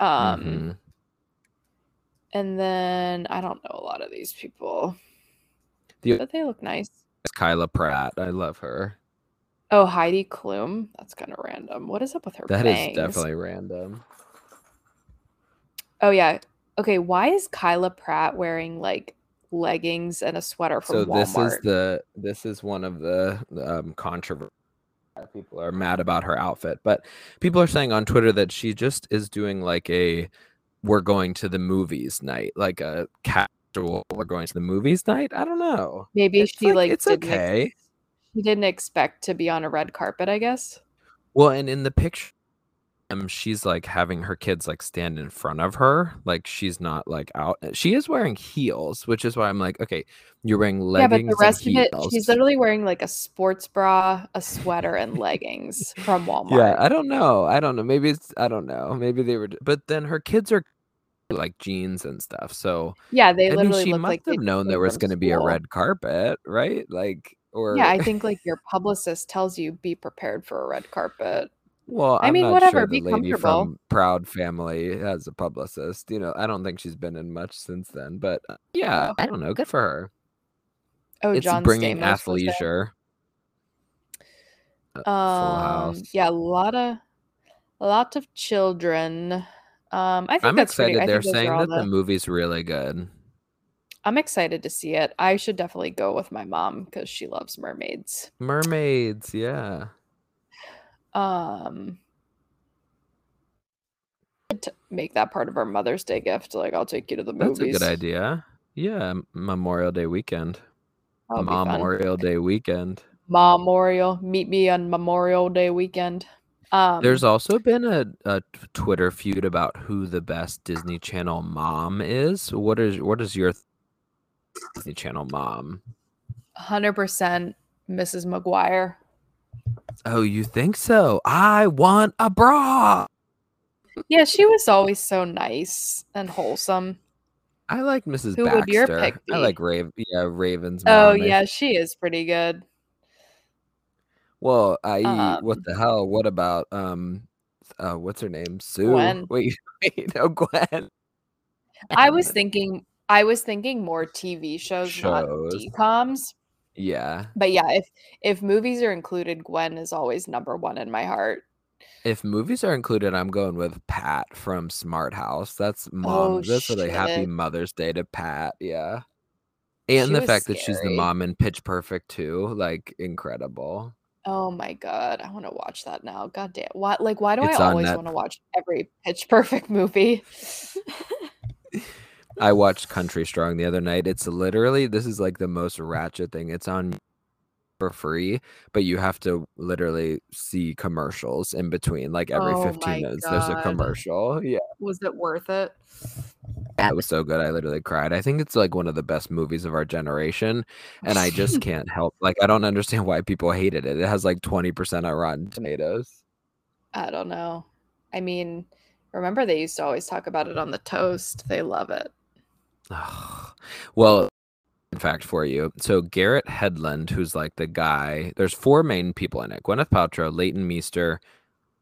Um Mhm. and then I don't know a lot of these people. The- But they look nice. It's Kyla Pratt. I love her. Oh, Heidi Klum. That's kind of random. What is up with her That is bangs? definitely random. Oh yeah. Okay, why is Kyla Pratt wearing like leggings and a sweater from So Walmart? this is the this is one of the um controversy. People are mad about her outfit, but people are saying on Twitter that she just is doing like a we're going to the movies night, like a casual we're going to the movies night. I don't know. Maybe It's she like, it's didn't ex- okay. She didn't expect to be on a red carpet, I guess. Well, and in the picture, um, she's like having her kids like stand in front of her, like she's not like out. She is wearing heels, which is why I'm like, okay, you're wearing leggings. yeah, but the rest of it, she's literally wearing like a sports bra, a sweater, and leggings from Walmart. Yeah, I don't know. I don't know. Maybe it's I don't know. Maybe they were, but then her kids are like jeans and stuff. So Yeah, they I mean, literally she look must like have known there was going to be a red carpet, right? Like, or Yeah, I think like your publicist tells you be prepared for a red carpet. Well, I I'm mean, not whatever, Sure be comfortable. from Proud Family has a publicist. You know, I don't think she's been in much since then. But uh, yeah, Oh. I don't know. Good for her. Oh, it's John bringing Stamos athleisure. Uh, Um, yeah, a lot of a lot of children. Um, I think I'm that's pretty. excited. I They're think those are saying that the the- movie's really good. I'm excited to see it. I should definitely go with my mom because she loves mermaids. Mermaids, yeah. Um, to make that part of our Mother's Day gift. Like, I'll take you to the movies. That's a good idea. Yeah, Memorial Day weekend. That'll. Memorial Day weekend. Memorial. Meet me on Memorial Day weekend. Um, There's also been a, a Twitter feud about who the best Disney Channel mom is. What is what is your th- Disney Channel mom? 100% Mrs. McGuire. Oh, you think so? I want a bra. Yeah, she was always so nice and wholesome. I like Mrs. Who Baxter. would your pick be? I like Raven. Yeah, Raven's Oh mom. Yeah, she is pretty good. Well, I Um, what the hell? What about um, uh, what's her name? Sue. Gwen. Wait, wait, no, Gwen. I was thinking I was thinking more TV shows, not Shows. DComs. Yeah. But yeah, if if movies are included, Gwen is always number one in my heart. If movies are included, I'm going with Pat from Smart House. That's oh, mom. Oh, that's really happy. Mother's Day to Pat. Yeah. And She the fact that she's the mom in Pitch Perfect too, like incredible. Oh my god, I want to watch that now. God damn. What like why do It's I always want to watch every Pitch Perfect movie? I watched Country Strong the other night. It's literally this is like the most ratchet thing. It's on for free, but you have to literally see commercials in between. Like every Oh 15 my minutes, there's a commercial. Yeah. Was it worth it? That was so good. I literally cried. I think it's like one of the best movies of our generation. And I just can't help like I don't understand why people hated it. It has like 20% on Rotten Tomatoes. I don't know. I mean, remember they used to always talk about it on the toast. They love it. Well, in fact, for you. So Garrett Hedlund, who's like the guy, there's four main people in it: Gwyneth Paltrow, Leighton Meester.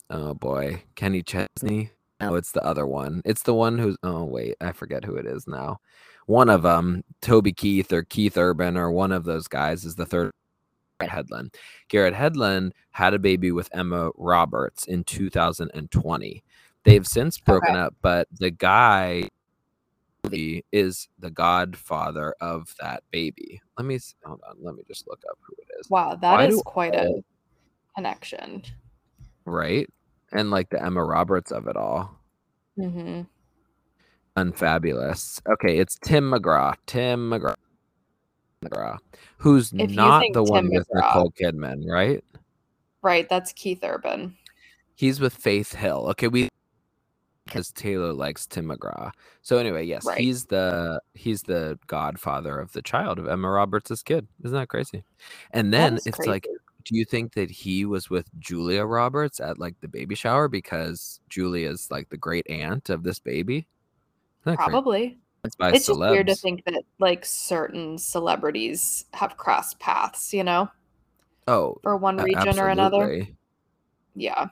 Oh boy, Kenny Chesney. No, oh, it's the other one. It's the one who's. Oh wait, I forget who it is now. One of them, Toby Keith or Keith Urban or one of those guys, is the third. Garrett Hedlund. Garrett Hedlund had a baby with Emma Roberts in 2020. They've since broken up, but the guy is the godfather of that baby. Let me hold on. Let me just look up who it is. Wow, that Why is quite a connection. Right, and like the Emma Roberts of it all, Mm-hmm. unfabulous. Okay, it's Tim McGraw. Tim McGraw. McGraw, who's If not the one Tim with Nicole Kidman, right? Right, that's Keith Urban. He's with Faith Hill. Okay, we because Taylor likes Tim McGraw. So anyway, yes, Right. he's the he's the godfather of the child of Emma Roberts' kid. Isn't that crazy? And then it's like, do you think that he was with Julia Roberts at like the baby shower because Julia's like the great aunt of this baby? Crazy? Probably. It's It's just weird to think that like certain celebrities have crossed paths, you know, Oh, for one region or another. Yeah.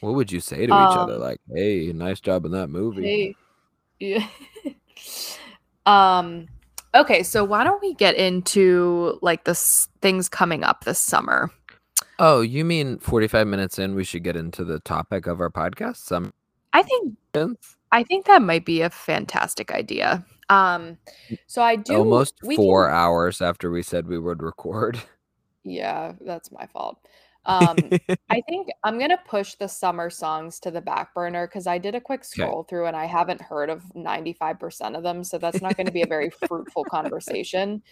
What would you say to each other? Um, Like, hey, nice job in that movie. Hey. Yeah. um okay, so why don't we get into like the s- things coming up this summer? Oh, you mean 45 minutes in, we should get into the topic of our podcast? Some I think I think that might be a fantastic idea. Um so I do almost four can- hours after we said we would record. Yeah, that's my fault. Um I think I'm gonna push the summer songs to the back burner because I did a quick scroll through and I haven't heard of 95% of them. So that's not going to be a very fruitful conversation.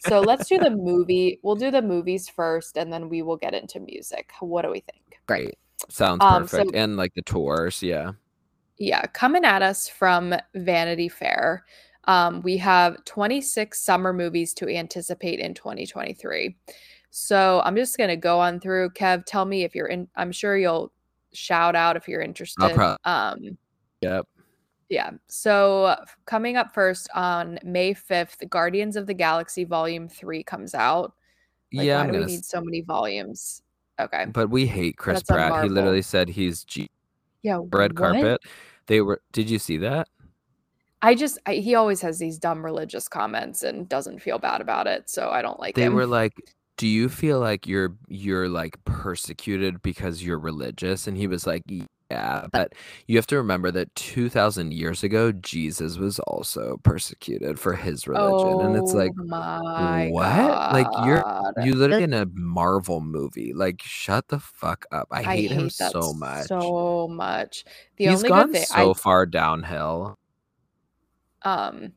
So let's do the movie. We'll do the movies first and then we will get into music. What do we think? Great. Sounds Um, so- perfect. and like the tours, yeah. Yeah, coming at us from Vanity Fair. Um, we have 26 summer movies to anticipate in 2023. So I'm just gonna go on through. Kev, tell me if you're in. I'm sure you'll shout out if you're interested. um, Yep. yeah. So coming up first on May 5th, Guardians of the Galaxy Volume 3 comes out. Like, yeah, why I'm do we need s- so many volumes? Okay. but we hate Chris That's Pratt. He literally said he's G Yeah. red what? carpet. They were did you see that? I just I, he always has these dumb religious comments and doesn't feel bad about it, so I don't like They him. were like, "Do you feel like you're you're like persecuted because you're religious?" And he was like, "Yeah, but you have to remember that 2000 years ago Jesus was also persecuted for his religion." and it's like, Oh my "What? Like you're God. you literally in a Marvel movie. Like shut the fuck up. I hate, him that so much. So much. The He's only gone good thing so far downhill. Um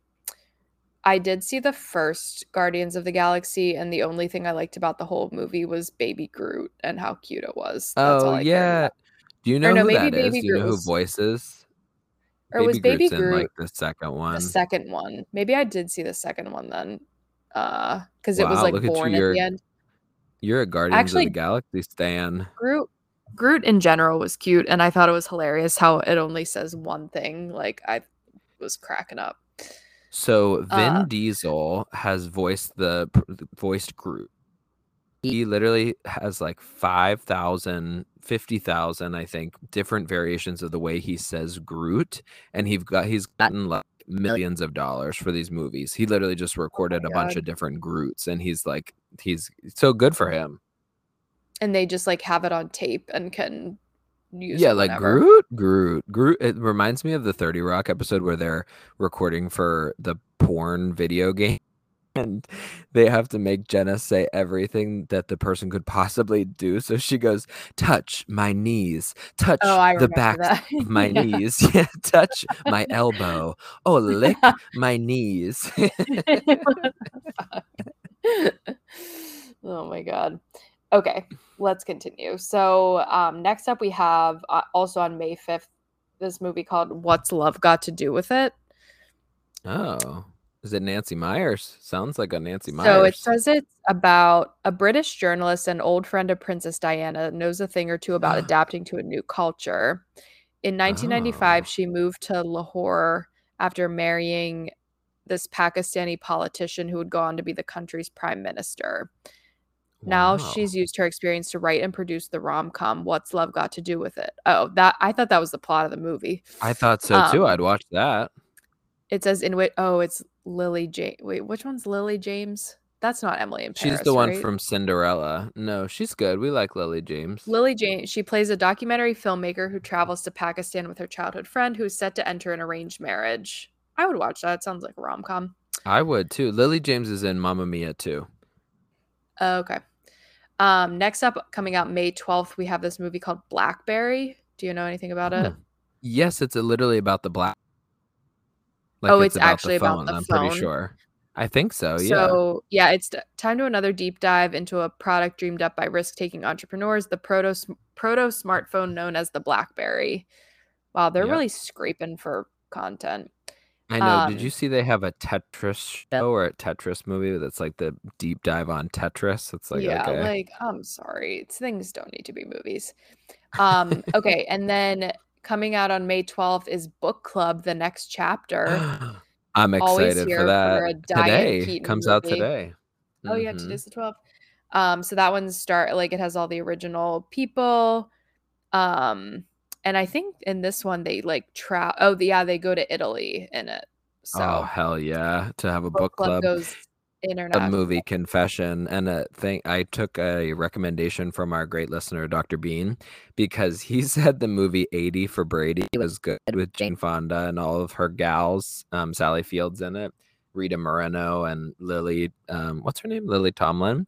I did see the first Guardians of the Galaxy, and the only thing I liked about the whole movie was Baby Groot and how cute it was. That's all Oh I yeah. Do you know no, who maybe that is? Baby Do you know who voices? Or was Baby Groot's Groot in like the second one. the second one? Maybe I did see the second one then. Uh, because it was like look at you, born at the end. You're a Guardians Actually- of the Galaxy stan. Groot Groot in general was cute, and I thought it was hilarious how it only says one thing. Like I was cracking up. So Vin Uh, Diesel has voiced the voiced Groot. He literally has like 5,000, 50,000, I think, different variations of the way he says Groot. And he's got he's gotten like millions of dollars for these movies. He literally just recorded a bunch of different Groots and he's like he's so good for him. And they just like have it on tape and can yeah, like. Groot, Groot, Groot. It reminds me of the 30 Rock episode where they're recording for the porn video game. and they have to make Jenna say everything that the person could possibly do. So she goes, "Touch my knees, touch Oh, the back of my Yeah. knees, yeah, touch my elbow, oh, lick my knees." oh my god. Okay, let's continue. So, um, next up we have uh, also on May 5th this movie called What's Love Got to Do with It? oh, is it Nancy Meyers? Sounds like a Nancy Meyers. So it says it's about a British journalist and old friend of Princess Diana knows a thing or two about adapting to a new culture. In 1995, Oh. she moved to Lahore after marrying this Pakistani politician who would go on to be the country's prime minister. Now Wow. she's used her experience to write and produce the rom-com What's Love Got to Do with It? Oh, that I thought that was the plot of the movie. I thought so too. um, I'd watch that. It says in which oh, it's Lily James. Wait, which one's Lily James? That's not Emily in She's the one right? from Cinderella. No, she's good. We like Lily James. Lily James. She plays a documentary filmmaker who travels to Pakistan with her childhood friend who is set to enter an arranged marriage. I would watch that. It sounds like a rom com. I would too. Lily James is in Mamma Mia too. Okay. Um, next up, coming out May 12th, we have this movie called Blackberry. Do you know anything about it? Hmm. Yes, it's uh, literally about the black. Like Oh, it's actually about phone, the I'm phone. pretty sure. I think so. Yeah. So yeah, it's time to another deep dive into a product dreamed up by risk-taking entrepreneurs, the proto proto smartphone known as the BlackBerry. Wow, they're Yep. really scraping for content. I know. Did um, you see they have a Tetris show or a Tetris movie that's like the deep dive on Tetris? It's like yeah, okay. like I'm sorry, it's, things don't need to be movies. Um, okay, and then coming out on May 12th is Book Club: The Next Chapter. I'm excited here for for that. a Diane today Keaton comes out today. Oh yeah, Mhm. today's the 12th. Um, so that one's start like it has all the original people. Um, and I think in this one they like tra oh the, yeah, they go to Italy in it. So oh hell yeah! To have a book, book club. goes a movie confession and a thing i took a recommendation from our great listener dr bean because he said the movie 80 for brady was good with jane fonda and all of her gals um, sally fields in it rita moreno and lily um, what's her name lily tomlin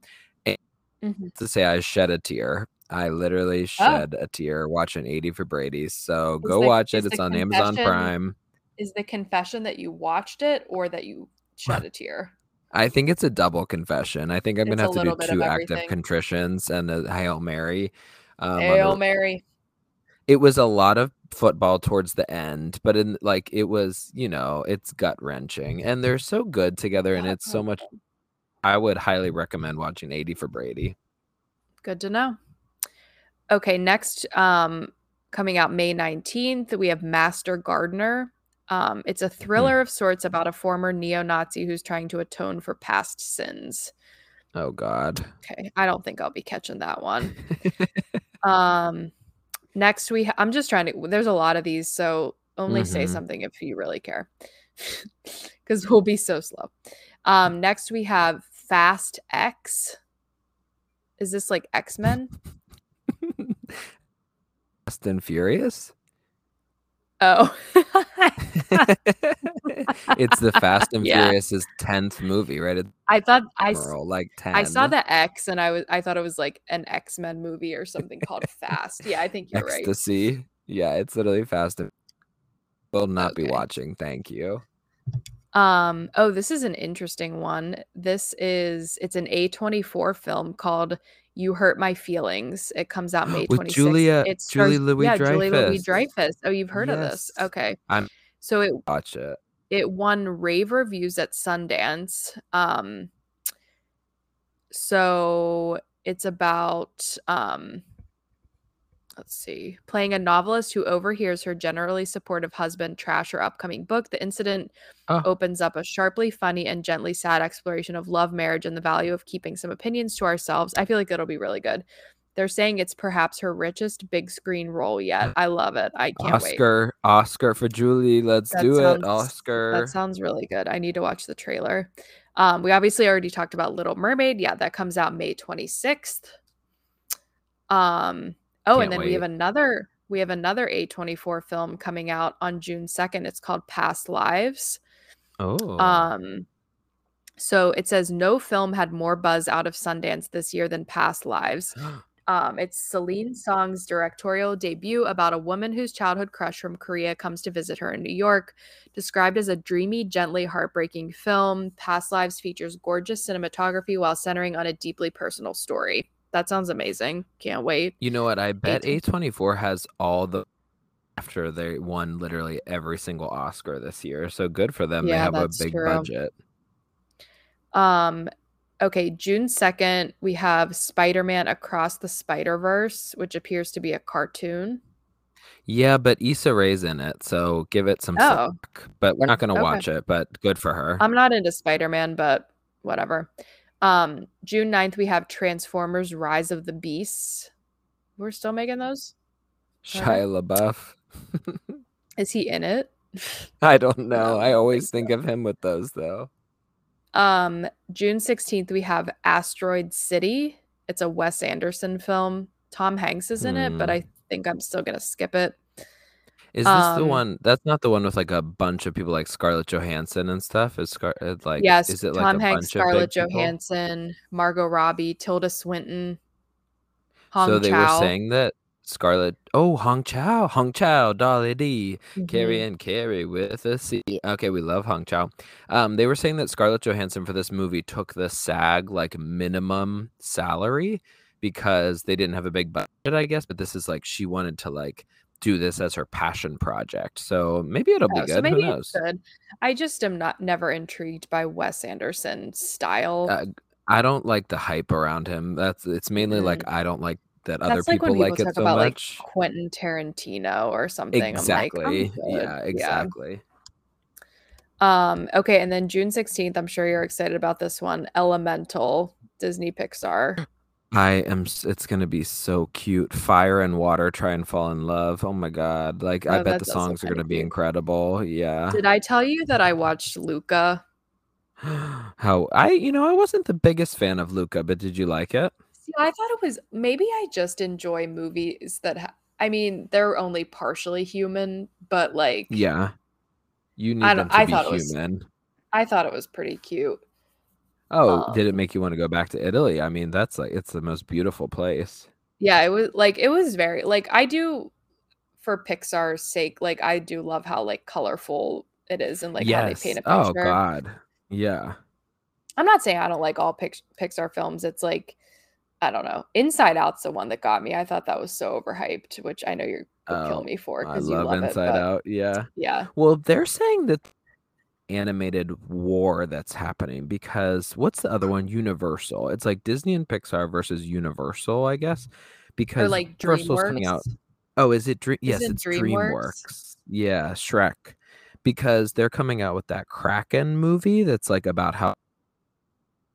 Mhm. to say i shed a tear i literally shed a tear watching 80 for brady so Is go the- watch it it's on amazon prime Is the confession that you watched it or that you shed a tear? I think it's a double confession. I think I'm gonna have to do little bit of two active contritions and a Hail Mary. Um, on the- Hail Mary. it was a lot of football towards the end, but in like it was, you know, it's gut wrenching, and they're so good together, and it's so much. I would highly recommend watching 80 for Brady. Good to know. Okay, next, um, coming out May 19th, we have Master Gardener. Um, it's Hmm. a thriller of sorts about a former neo Nazi who's trying to atone for past sins. Oh God. Okay, I don't think I'll be catching that one. Um, next, we ha- I'm just trying to, there's a lot of these, so only say Mhm. something if you really care because we'll be so slow. Um, next, we have Fast X. Is this like X Men? Fast and Furious. Oh. it's the Fast and Yeah. Furious's tenth movie, right? It's I thought I s- numeral, like ten. I saw the X and I was I thought it was like an X Men movie or something called Fast. Yeah, I think you're right. ecstasy. Yeah, it's literally Fast and. Will not be watching. Thank you. Um. Oh, this is an interesting one. This is it's an A24 film called "You Hurt My Feelings." It comes out May With 26th. Julia- it Julie stars- yeah, Julie Louis-Dreyfus. Oh, you've heard of this? Okay. I'm- So it Watch it. it won rave reviews at Sundance. Um, so it's about um, let's see, playing a novelist who overhears her generally supportive husband trash her upcoming book. The incident Oh. opens up a sharply funny and gently sad exploration of love, marriage, and the value of keeping some opinions to ourselves. I feel like it'll be really good. They're saying it's perhaps her richest big screen role yet. I love it. I can't wait. Oscar, Oscar for Julie. Let's That do sounds- it, Oscar. That sounds really good. I need to watch the trailer. Um, we obviously already talked about Little Mermaid. Yeah, that comes out May 26th. Um, oh, Can't and then we have another we have another A24 film coming out on June 2nd. It's called Past Lives. oh, Um So it says no film had more buzz out of Sundance this year than Past Lives. Um, it's Celine Song's directorial debut about a woman whose childhood crush from Korea comes to visit her in New York. Described as a dreamy, gently heartbreaking film, Past Lives features gorgeous cinematography while centering on a deeply personal story. That sounds amazing. Can't wait. You know what? I bet 18. A24 has all the after they won literally every single Oscar this year. So good for them. they have a big true. budget. Um, okay, June 2nd, we have Spider Man Across the Spider Verse, which appears to be a cartoon. Yeah, but Issa Rae's in it, so give it some Oh. slack. But we're not gonna Okay. watch it, but good for her. I'm not into Spider Man, but whatever. Um, June 9th, we have Transformers Rise of the Beasts. We're still making those? Shia LaBeouf. Is he in it? I don't know. I always think of him with those though. Um, June 16th, we have Asteroid City. It's a Wes Anderson film. Tom Hanks is in it, but Hmm. I think I'm still gonna skip it. Is this the Um, one? That's not the one with like a bunch of people like Scarlett Johansson and stuff. Is Scar uh, like yes, is it like Tom a Hanks, bunch of Scarlett big people? Johansson, Margot Robbie, Tilda Swinton, Hong So they Chow. were saying that Scarlett. Oh, Hong Chau, Hong Chau, Dolly D, Carrie Mhm. and Carrie with a C. Okay, we love Hong Chau. Um, they were saying that Scarlett Johansson for this movie took the SAG like minimum salary because they didn't have a big budget, I guess. But this is like she wanted to like do this as her passion project. So maybe it'll be Oh, good. so maybe Who knows? good. I just am not never intrigued by Wes Anderson's style. Uh, I don't like the hype around him. That's it's mainly like I don't like that other Mm. That's like people like people it so about much. like Quentin Tarantino or something. exactly. I'm like, I'm yeah, exactly. Um, okay, and then June 16th, I'm sure you're excited about this one. Elemental, Disney Pixar. I am. It's gonna be so cute. Fire and water try and fall in love. Oh my god! Like I Oh, bet the songs are gonna be incredible. Yeah. Did I tell you that I watched Luca? How I you know I wasn't the biggest fan of Luca, but did you like it? See, I thought it was maybe I just enjoy movies that ha- I mean, they're only partially human, but like Yeah. You need I them to I be it was- human. I thought it was pretty cute. Oh, did it um, make you want to go back to Italy? I mean, that's like it's the most beautiful place. Yeah, it was like it was very like I do for Pixar's sake, like I do love how like colorful it is and like how they paint a picture. Oh. God. Yeah. I'm not saying I don't like all Pix- Pixar films. It's like I don't know. Inside Out's the one that got me. I thought that was so overhyped, which I know you're will kill Oh, me for because you love Inside it. Out. Yeah. yeah, Well, they're saying that animated war that's happening because what's the other uh-huh. one? Universal. It's like Disney and Pixar versus Universal, I guess. or Because like Universal's coming out. DreamWorks. Oh, is it Dream? Yes, it it's DreamWorks? DreamWorks. Yeah, Shrek. Because they're coming out with that Kraken movie that's like about how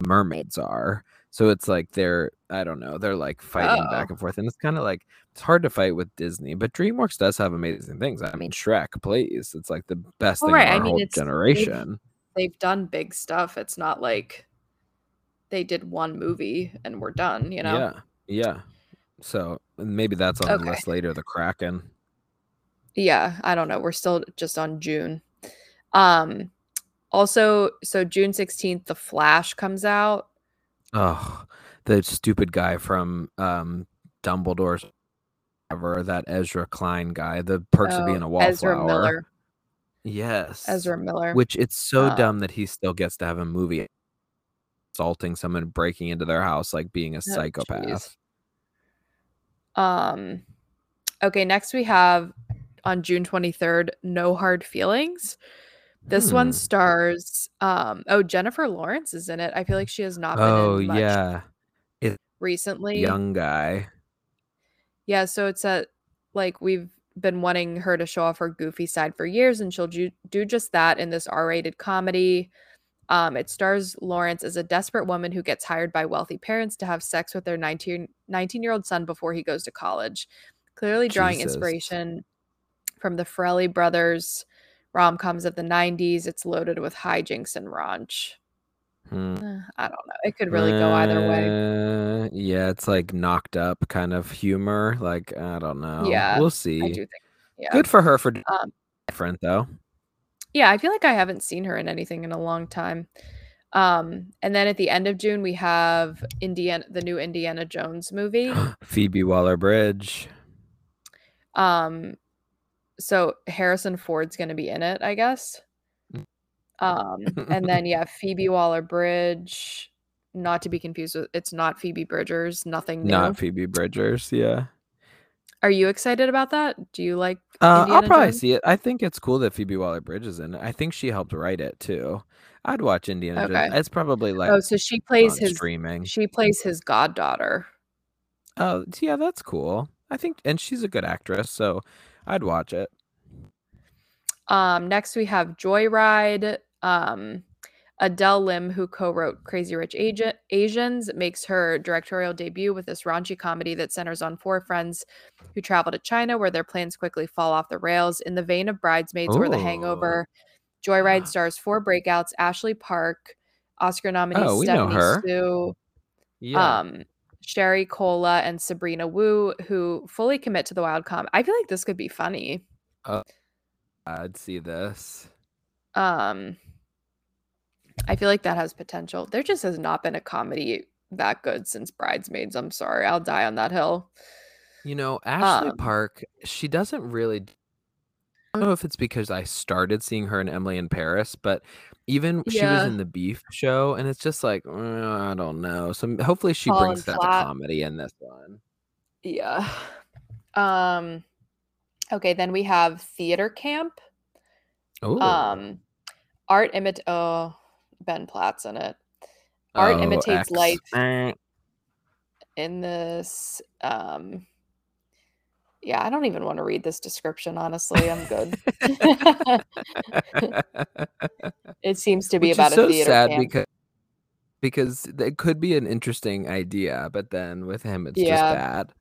mermaids are. So it's like they're I don't know, they're like fighting Oh. back and forth. And it's kind of like it's hard to fight with Disney, but DreamWorks does have amazing things. I mean, Shrek, please. It's like the best thing right, of I mean, whole it's- they've- generation. They've done big stuff. It's not like they did one movie and we're done. You know. Yeah. Yeah. So maybe that's on Okay. the list later, the Kraken. Yeah, I don't know. We're still just on June. Um also so June 16th the Flash comes out. Oh, the stupid guy from um Dumbledore's ever that Ezra Klein guy, the perks of Oh, being a Ezra wallflower. Miller. Yes. Ezra Miller. Which it's so Um, dumb that he still gets to have a movie assaulting someone, breaking into their house, like being a Oh, psychopath. Um okay, next we have on June 23rd No Hard Feelings. This Hmm. one stars um oh Jennifer Lawrence is in it. I feel like she has not been Oh in much yeah, recently. young guy. Yeah, so it's a like we've been wanting her to show off her goofy side for years, and she'll do, do just that in this R-rated comedy. Um, it stars Lawrence as a desperate woman who gets hired by wealthy parents to have sex with their 19, 19-year-old son before he goes to college. Clearly drawing Jesus. inspiration from the Farrelly brothers rom-coms of the 90s. It's loaded with hijinks and raunch. Hmm. Eh, I don't know. It could really go either way. Uh, Yeah, it's like knocked up kind of humor. Like I don't know. Yeah, we'll I see. do think. Yeah. Good for her for Um, different though. Yeah, I feel like I haven't seen her in anything in a long time. Um, and then at the end of June we have Indiana, the new Indiana Jones movie. Phoebe Waller Bridge. Um, so Harrison Ford's going to be in it, I guess. Mm. Um, and then yeah, Phoebe Waller Bridge, not to be confused with it's not Phoebe Bridgers, nothing new. Not Phoebe Bridgers, yeah. Are you excited about that? Do you like Uh, I'll probably Jones? see it. I think it's cool that Phoebe Waller Bridge is in it. I think she helped write it too. I'd watch Indiana Jones. Okay. It's probably like oh, so she plays his streaming. she plays his goddaughter. Oh, yeah, that's cool. I think, and she's a good actress, so I'd watch it. Um, next we have Joyride. Um, Adele Lim, who co-wrote Crazy Rich Asi- Asians, makes her directorial debut with this raunchy comedy that centers on four friends who travel to China, where their plans quickly fall off the rails. In the vein of Bridesmaids or The Ooh. Hangover, Joyride stars four breakouts: Ashley Park, Oscar nominee Oh, we know Stephanie her. Sue, Yeah. um, Sherry Cola, and Sabrina Wu, who fully commit to the wild com. I feel like this could be funny. I'd see this. Um, I feel like that has potential. There just has not been a comedy that good since Bridesmaids. I'm sorry, I'll die on that hill. You know, Ashley Um, Park, she doesn't really. I don't know if it's because I started seeing her and Emily in Paris, but even she was Yeah. in the Beef show, and it's just like uh, I don't know. So hopefully she Falling brings that flat. to comedy in this one. Yeah. Um. Okay, then we have theater camp. Oh, Um, art imit. Oh, Ben Platt's in it. Art Oh, imitates X. life Eh. in this. Um. Yeah, I don't even want to read this description. Honestly, I'm good. it seems to be Which about is a so theater sad camp. because because it could be an interesting idea, but then with him, it's Yeah. just bad.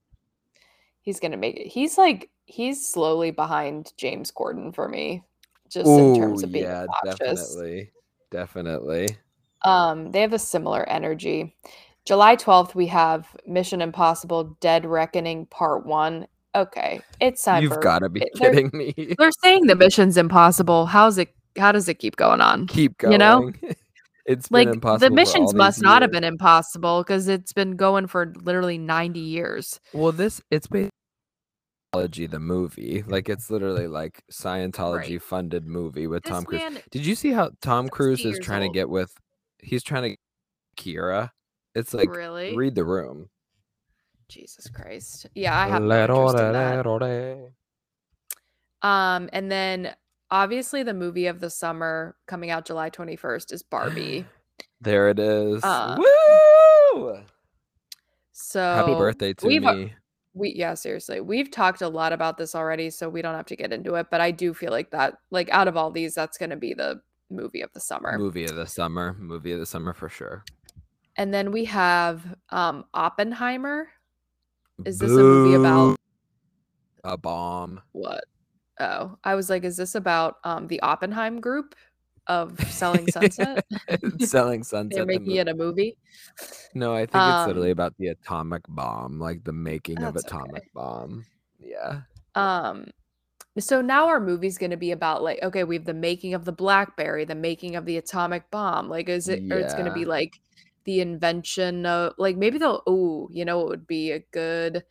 he's gonna make it. He's like he's slowly behind James Corden for me, just in terms of being yeah, obnoxious. definitely, definitely. Um, they have a similar energy. July 12th, we have Mission Impossible Dead Reckoning Part One. Okay, it's time You've got to be they're- kidding me. they're saying the mission's impossible. How's it how does it keep going on? Keep going. You know? it's Like the missions must not have been impossible because it's been going for literally 90 years. Well, this it's basically the movie. Like it's literally like Scientology Right. funded movie with This Tom Cruise. man Did you see how Tom Cruise is trying old. to get with? He's trying to Kira. It's like really? read the room. Jesus Christ. Yeah, I have no interest in that. Lerore. Um, and then obviously the movie of the summer coming out July 21st is Barbie. There it is. Uh, Woo! So Happy birthday to uh, me. We yeah, seriously. We've talked a lot about this already, so we don't have to get into it. But I do feel like that, like out of all these, that's gonna be the movie of the summer. Movie of the summer. Movie of the summer for sure. And then we have um Oppenheimer. Is this a movie about a bomb? what? Oh, I was like, is this about um the Oppenheim group of Selling Sunset? Selling sunset. They're making mo- it a movie. No, I think it's literally Um, about the atomic bomb, like the making of atomic okay. bomb. Yeah. Um so now our movie's going to be about like okay, we have the making of the BlackBerry, the making of the atomic bomb. Like is it or it's going to be like the invention of like maybe they'll oh, you know it would be a good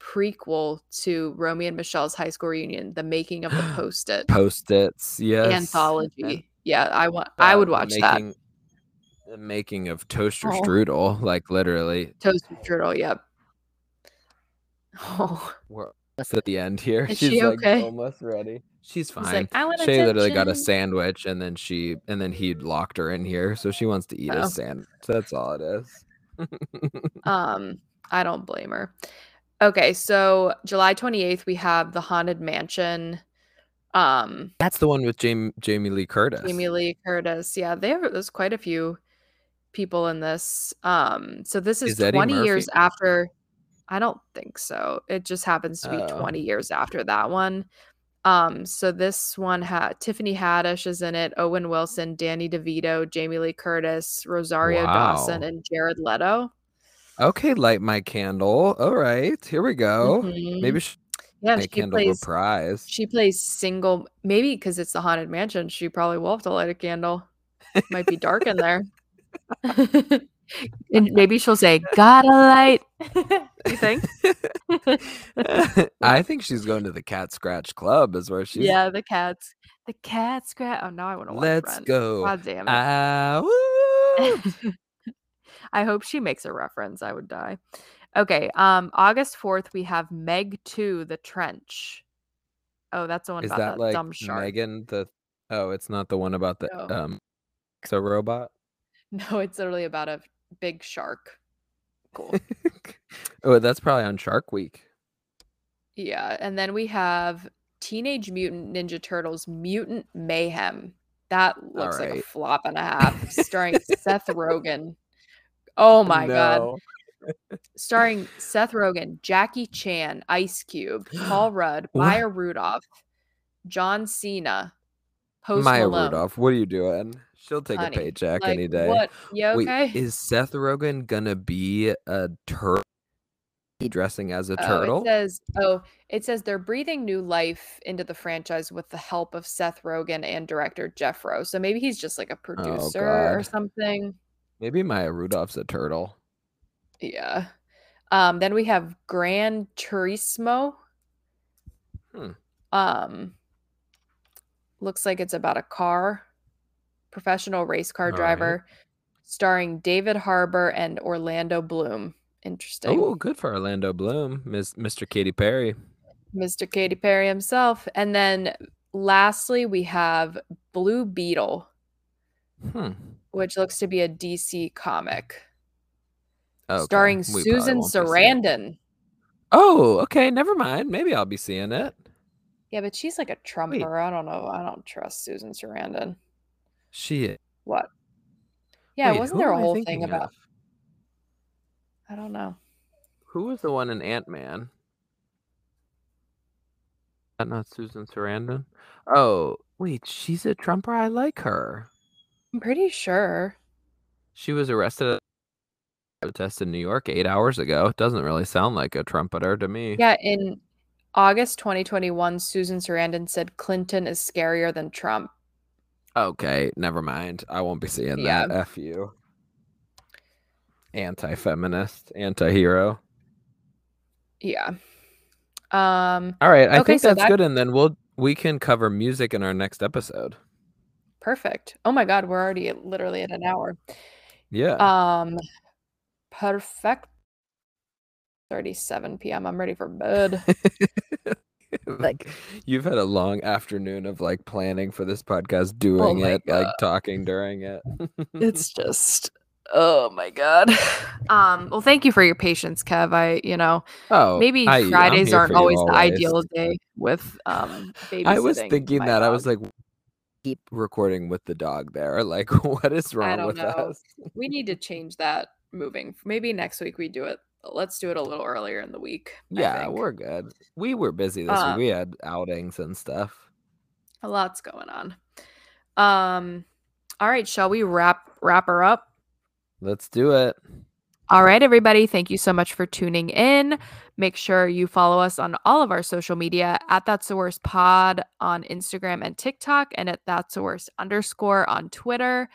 prequel to Romeo and Michelle's high school reunion, the making of the post-it Post-its. Yes. anthology. And yeah, I want I would watch that. making, The making of toaster Oh. strudel, like literally. toaster strudel. yep. Oh, We're almost at the end here. Is She's she like okay? almost ready. She's he's fine. like, I want Shay literally got a sandwich and then she and then he locked her in here, so she wants to eat Oh. a sandwich. That's all it is. Um, I don't blame her. Okay, so July 28th, we have the Haunted Mansion. Um, That's the one with Jamie Jamie Lee Curtis. Jamie Lee Curtis. Yeah, there there's quite a few people in this. Um, so this is, Is Eddie 20 years Murphy? after. I don't think so. It just happens to be Oh. 20 years after that one. Um, so this one had Tiffany Haddish is in it, Owen Wilson, Danny DeVito, Jamie Lee Curtis, Rosario Dawson, and Jared Leto. Okay, light my candle. All right, here we go. Mhm. Maybe she yeah, she candle plays reprise. She plays single, maybe because it's the haunted mansion. She probably will have to light a candle. It Might be dark in there. and maybe she'll say, "Got a light." you think? I think she's going to the Cat Scratch Club. Is where she's. yeah, the cats. The cat scratch. Oh, now I want to watch. Let's Rent. go. God damn it. Woo! I hope she makes a reference. I would die. Okay. Um, August 4th, we have Meg 2, The Trench. Oh, that's the one Is about that that like dumb shark. Megan? The oh, it's not the one about the No. um, so robot. No, it's literally about a big shark. Cool. oh, that's probably on Shark Week. yeah. And then we have Teenage Mutant Ninja Turtles Mutant Mayhem. That looks like a flop and a half, starring Seth Rogen. Oh my god. Starring Seth Rogen, Jackie Chan, Ice Cube, Paul Rudd, Maya Rudolph, John Cena, Post Maya Malone. Rudolph, what are you doing? She'll take Honey, a paycheck Like, any day. What? Yeah, Wait, is Seth Rogen gonna be a turtle? Dressing as a Oh, turtle? it says, oh, it says they're breathing new life into the franchise with the help of Seth Rogen and director Jeff Rowe. So maybe he's just like a producer or Oh, God. something. Maybe Maya Rudolph's a turtle. Yeah. Um, then we have Gran Turismo. Hmm. Um, looks like it's about a car, professional race car All right. driver, starring David Harbour and Orlando Bloom. Interesting. Oh, good for Orlando Bloom, Miss Mr. Katy Perry. Mr. Katy Perry himself. And then lastly, we have Blue Beetle, Hmm. which looks to be a DC comic, Okay, starring we Susan won't be seeing it. Sarandon. Oh, okay. Never mind. Maybe I'll be seeing it. Yeah, but she's like a trumper. I don't know. I don't trust Susan Sarandon. She. What? Yeah, Wait, wasn't there a whole thing about? of? I don't know. Who was the one in Ant Man? That not Susan Sarandon. Oh, wait, she's a trumper. I like her. I'm pretty sure. She was arrested at a protest in New York eight hours ago. It Doesn't really sound like a trumpeter to me. Yeah, in August 2021, Susan Sarandon said Clinton is scarier than Trump. Okay, never mind. I won't be seeing Yeah. that. F you. Anti-feminist, anti-hero. Yeah. Um, All right, I Okay, think so that's that- good, and then we'll we can cover music in our next episode. perfect. Oh my God, we're already at, literally at an hour. Yeah. Um, perfect. 37 p.m. I'm ready for bed. like you've had a long afternoon of like planning for this podcast, doing Oh it, like talking during it. it's just oh my god. Um, well, thank you for your patience, Kev. I, you know, oh, maybe I- Fridays aren't you always the ideal day with um. I was thinking that I was like, keep recording with the dog there. Like, what is wrong with know. us? we need to change that moving. Maybe next week we do it. Let's do it a little earlier in the week. Yeah, we're good. We were busy this Um, week. We had outings and stuff. a lot's going on. Um, all right, shall we wrap wrap her up? Let's do it. All right, everybody. Thank you so much for tuning in. Make sure you follow us on all of our social media at That's the Worst Pod on Instagram and TikTok, and at That's the Worst underscore on Twitter.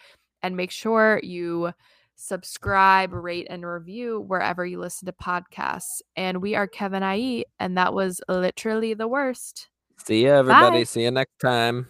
And make sure you subscribe, rate, and review wherever you listen to podcasts. And we are Kevin IE, and that was literally the worst. See you, everybody. Bye. See you next time.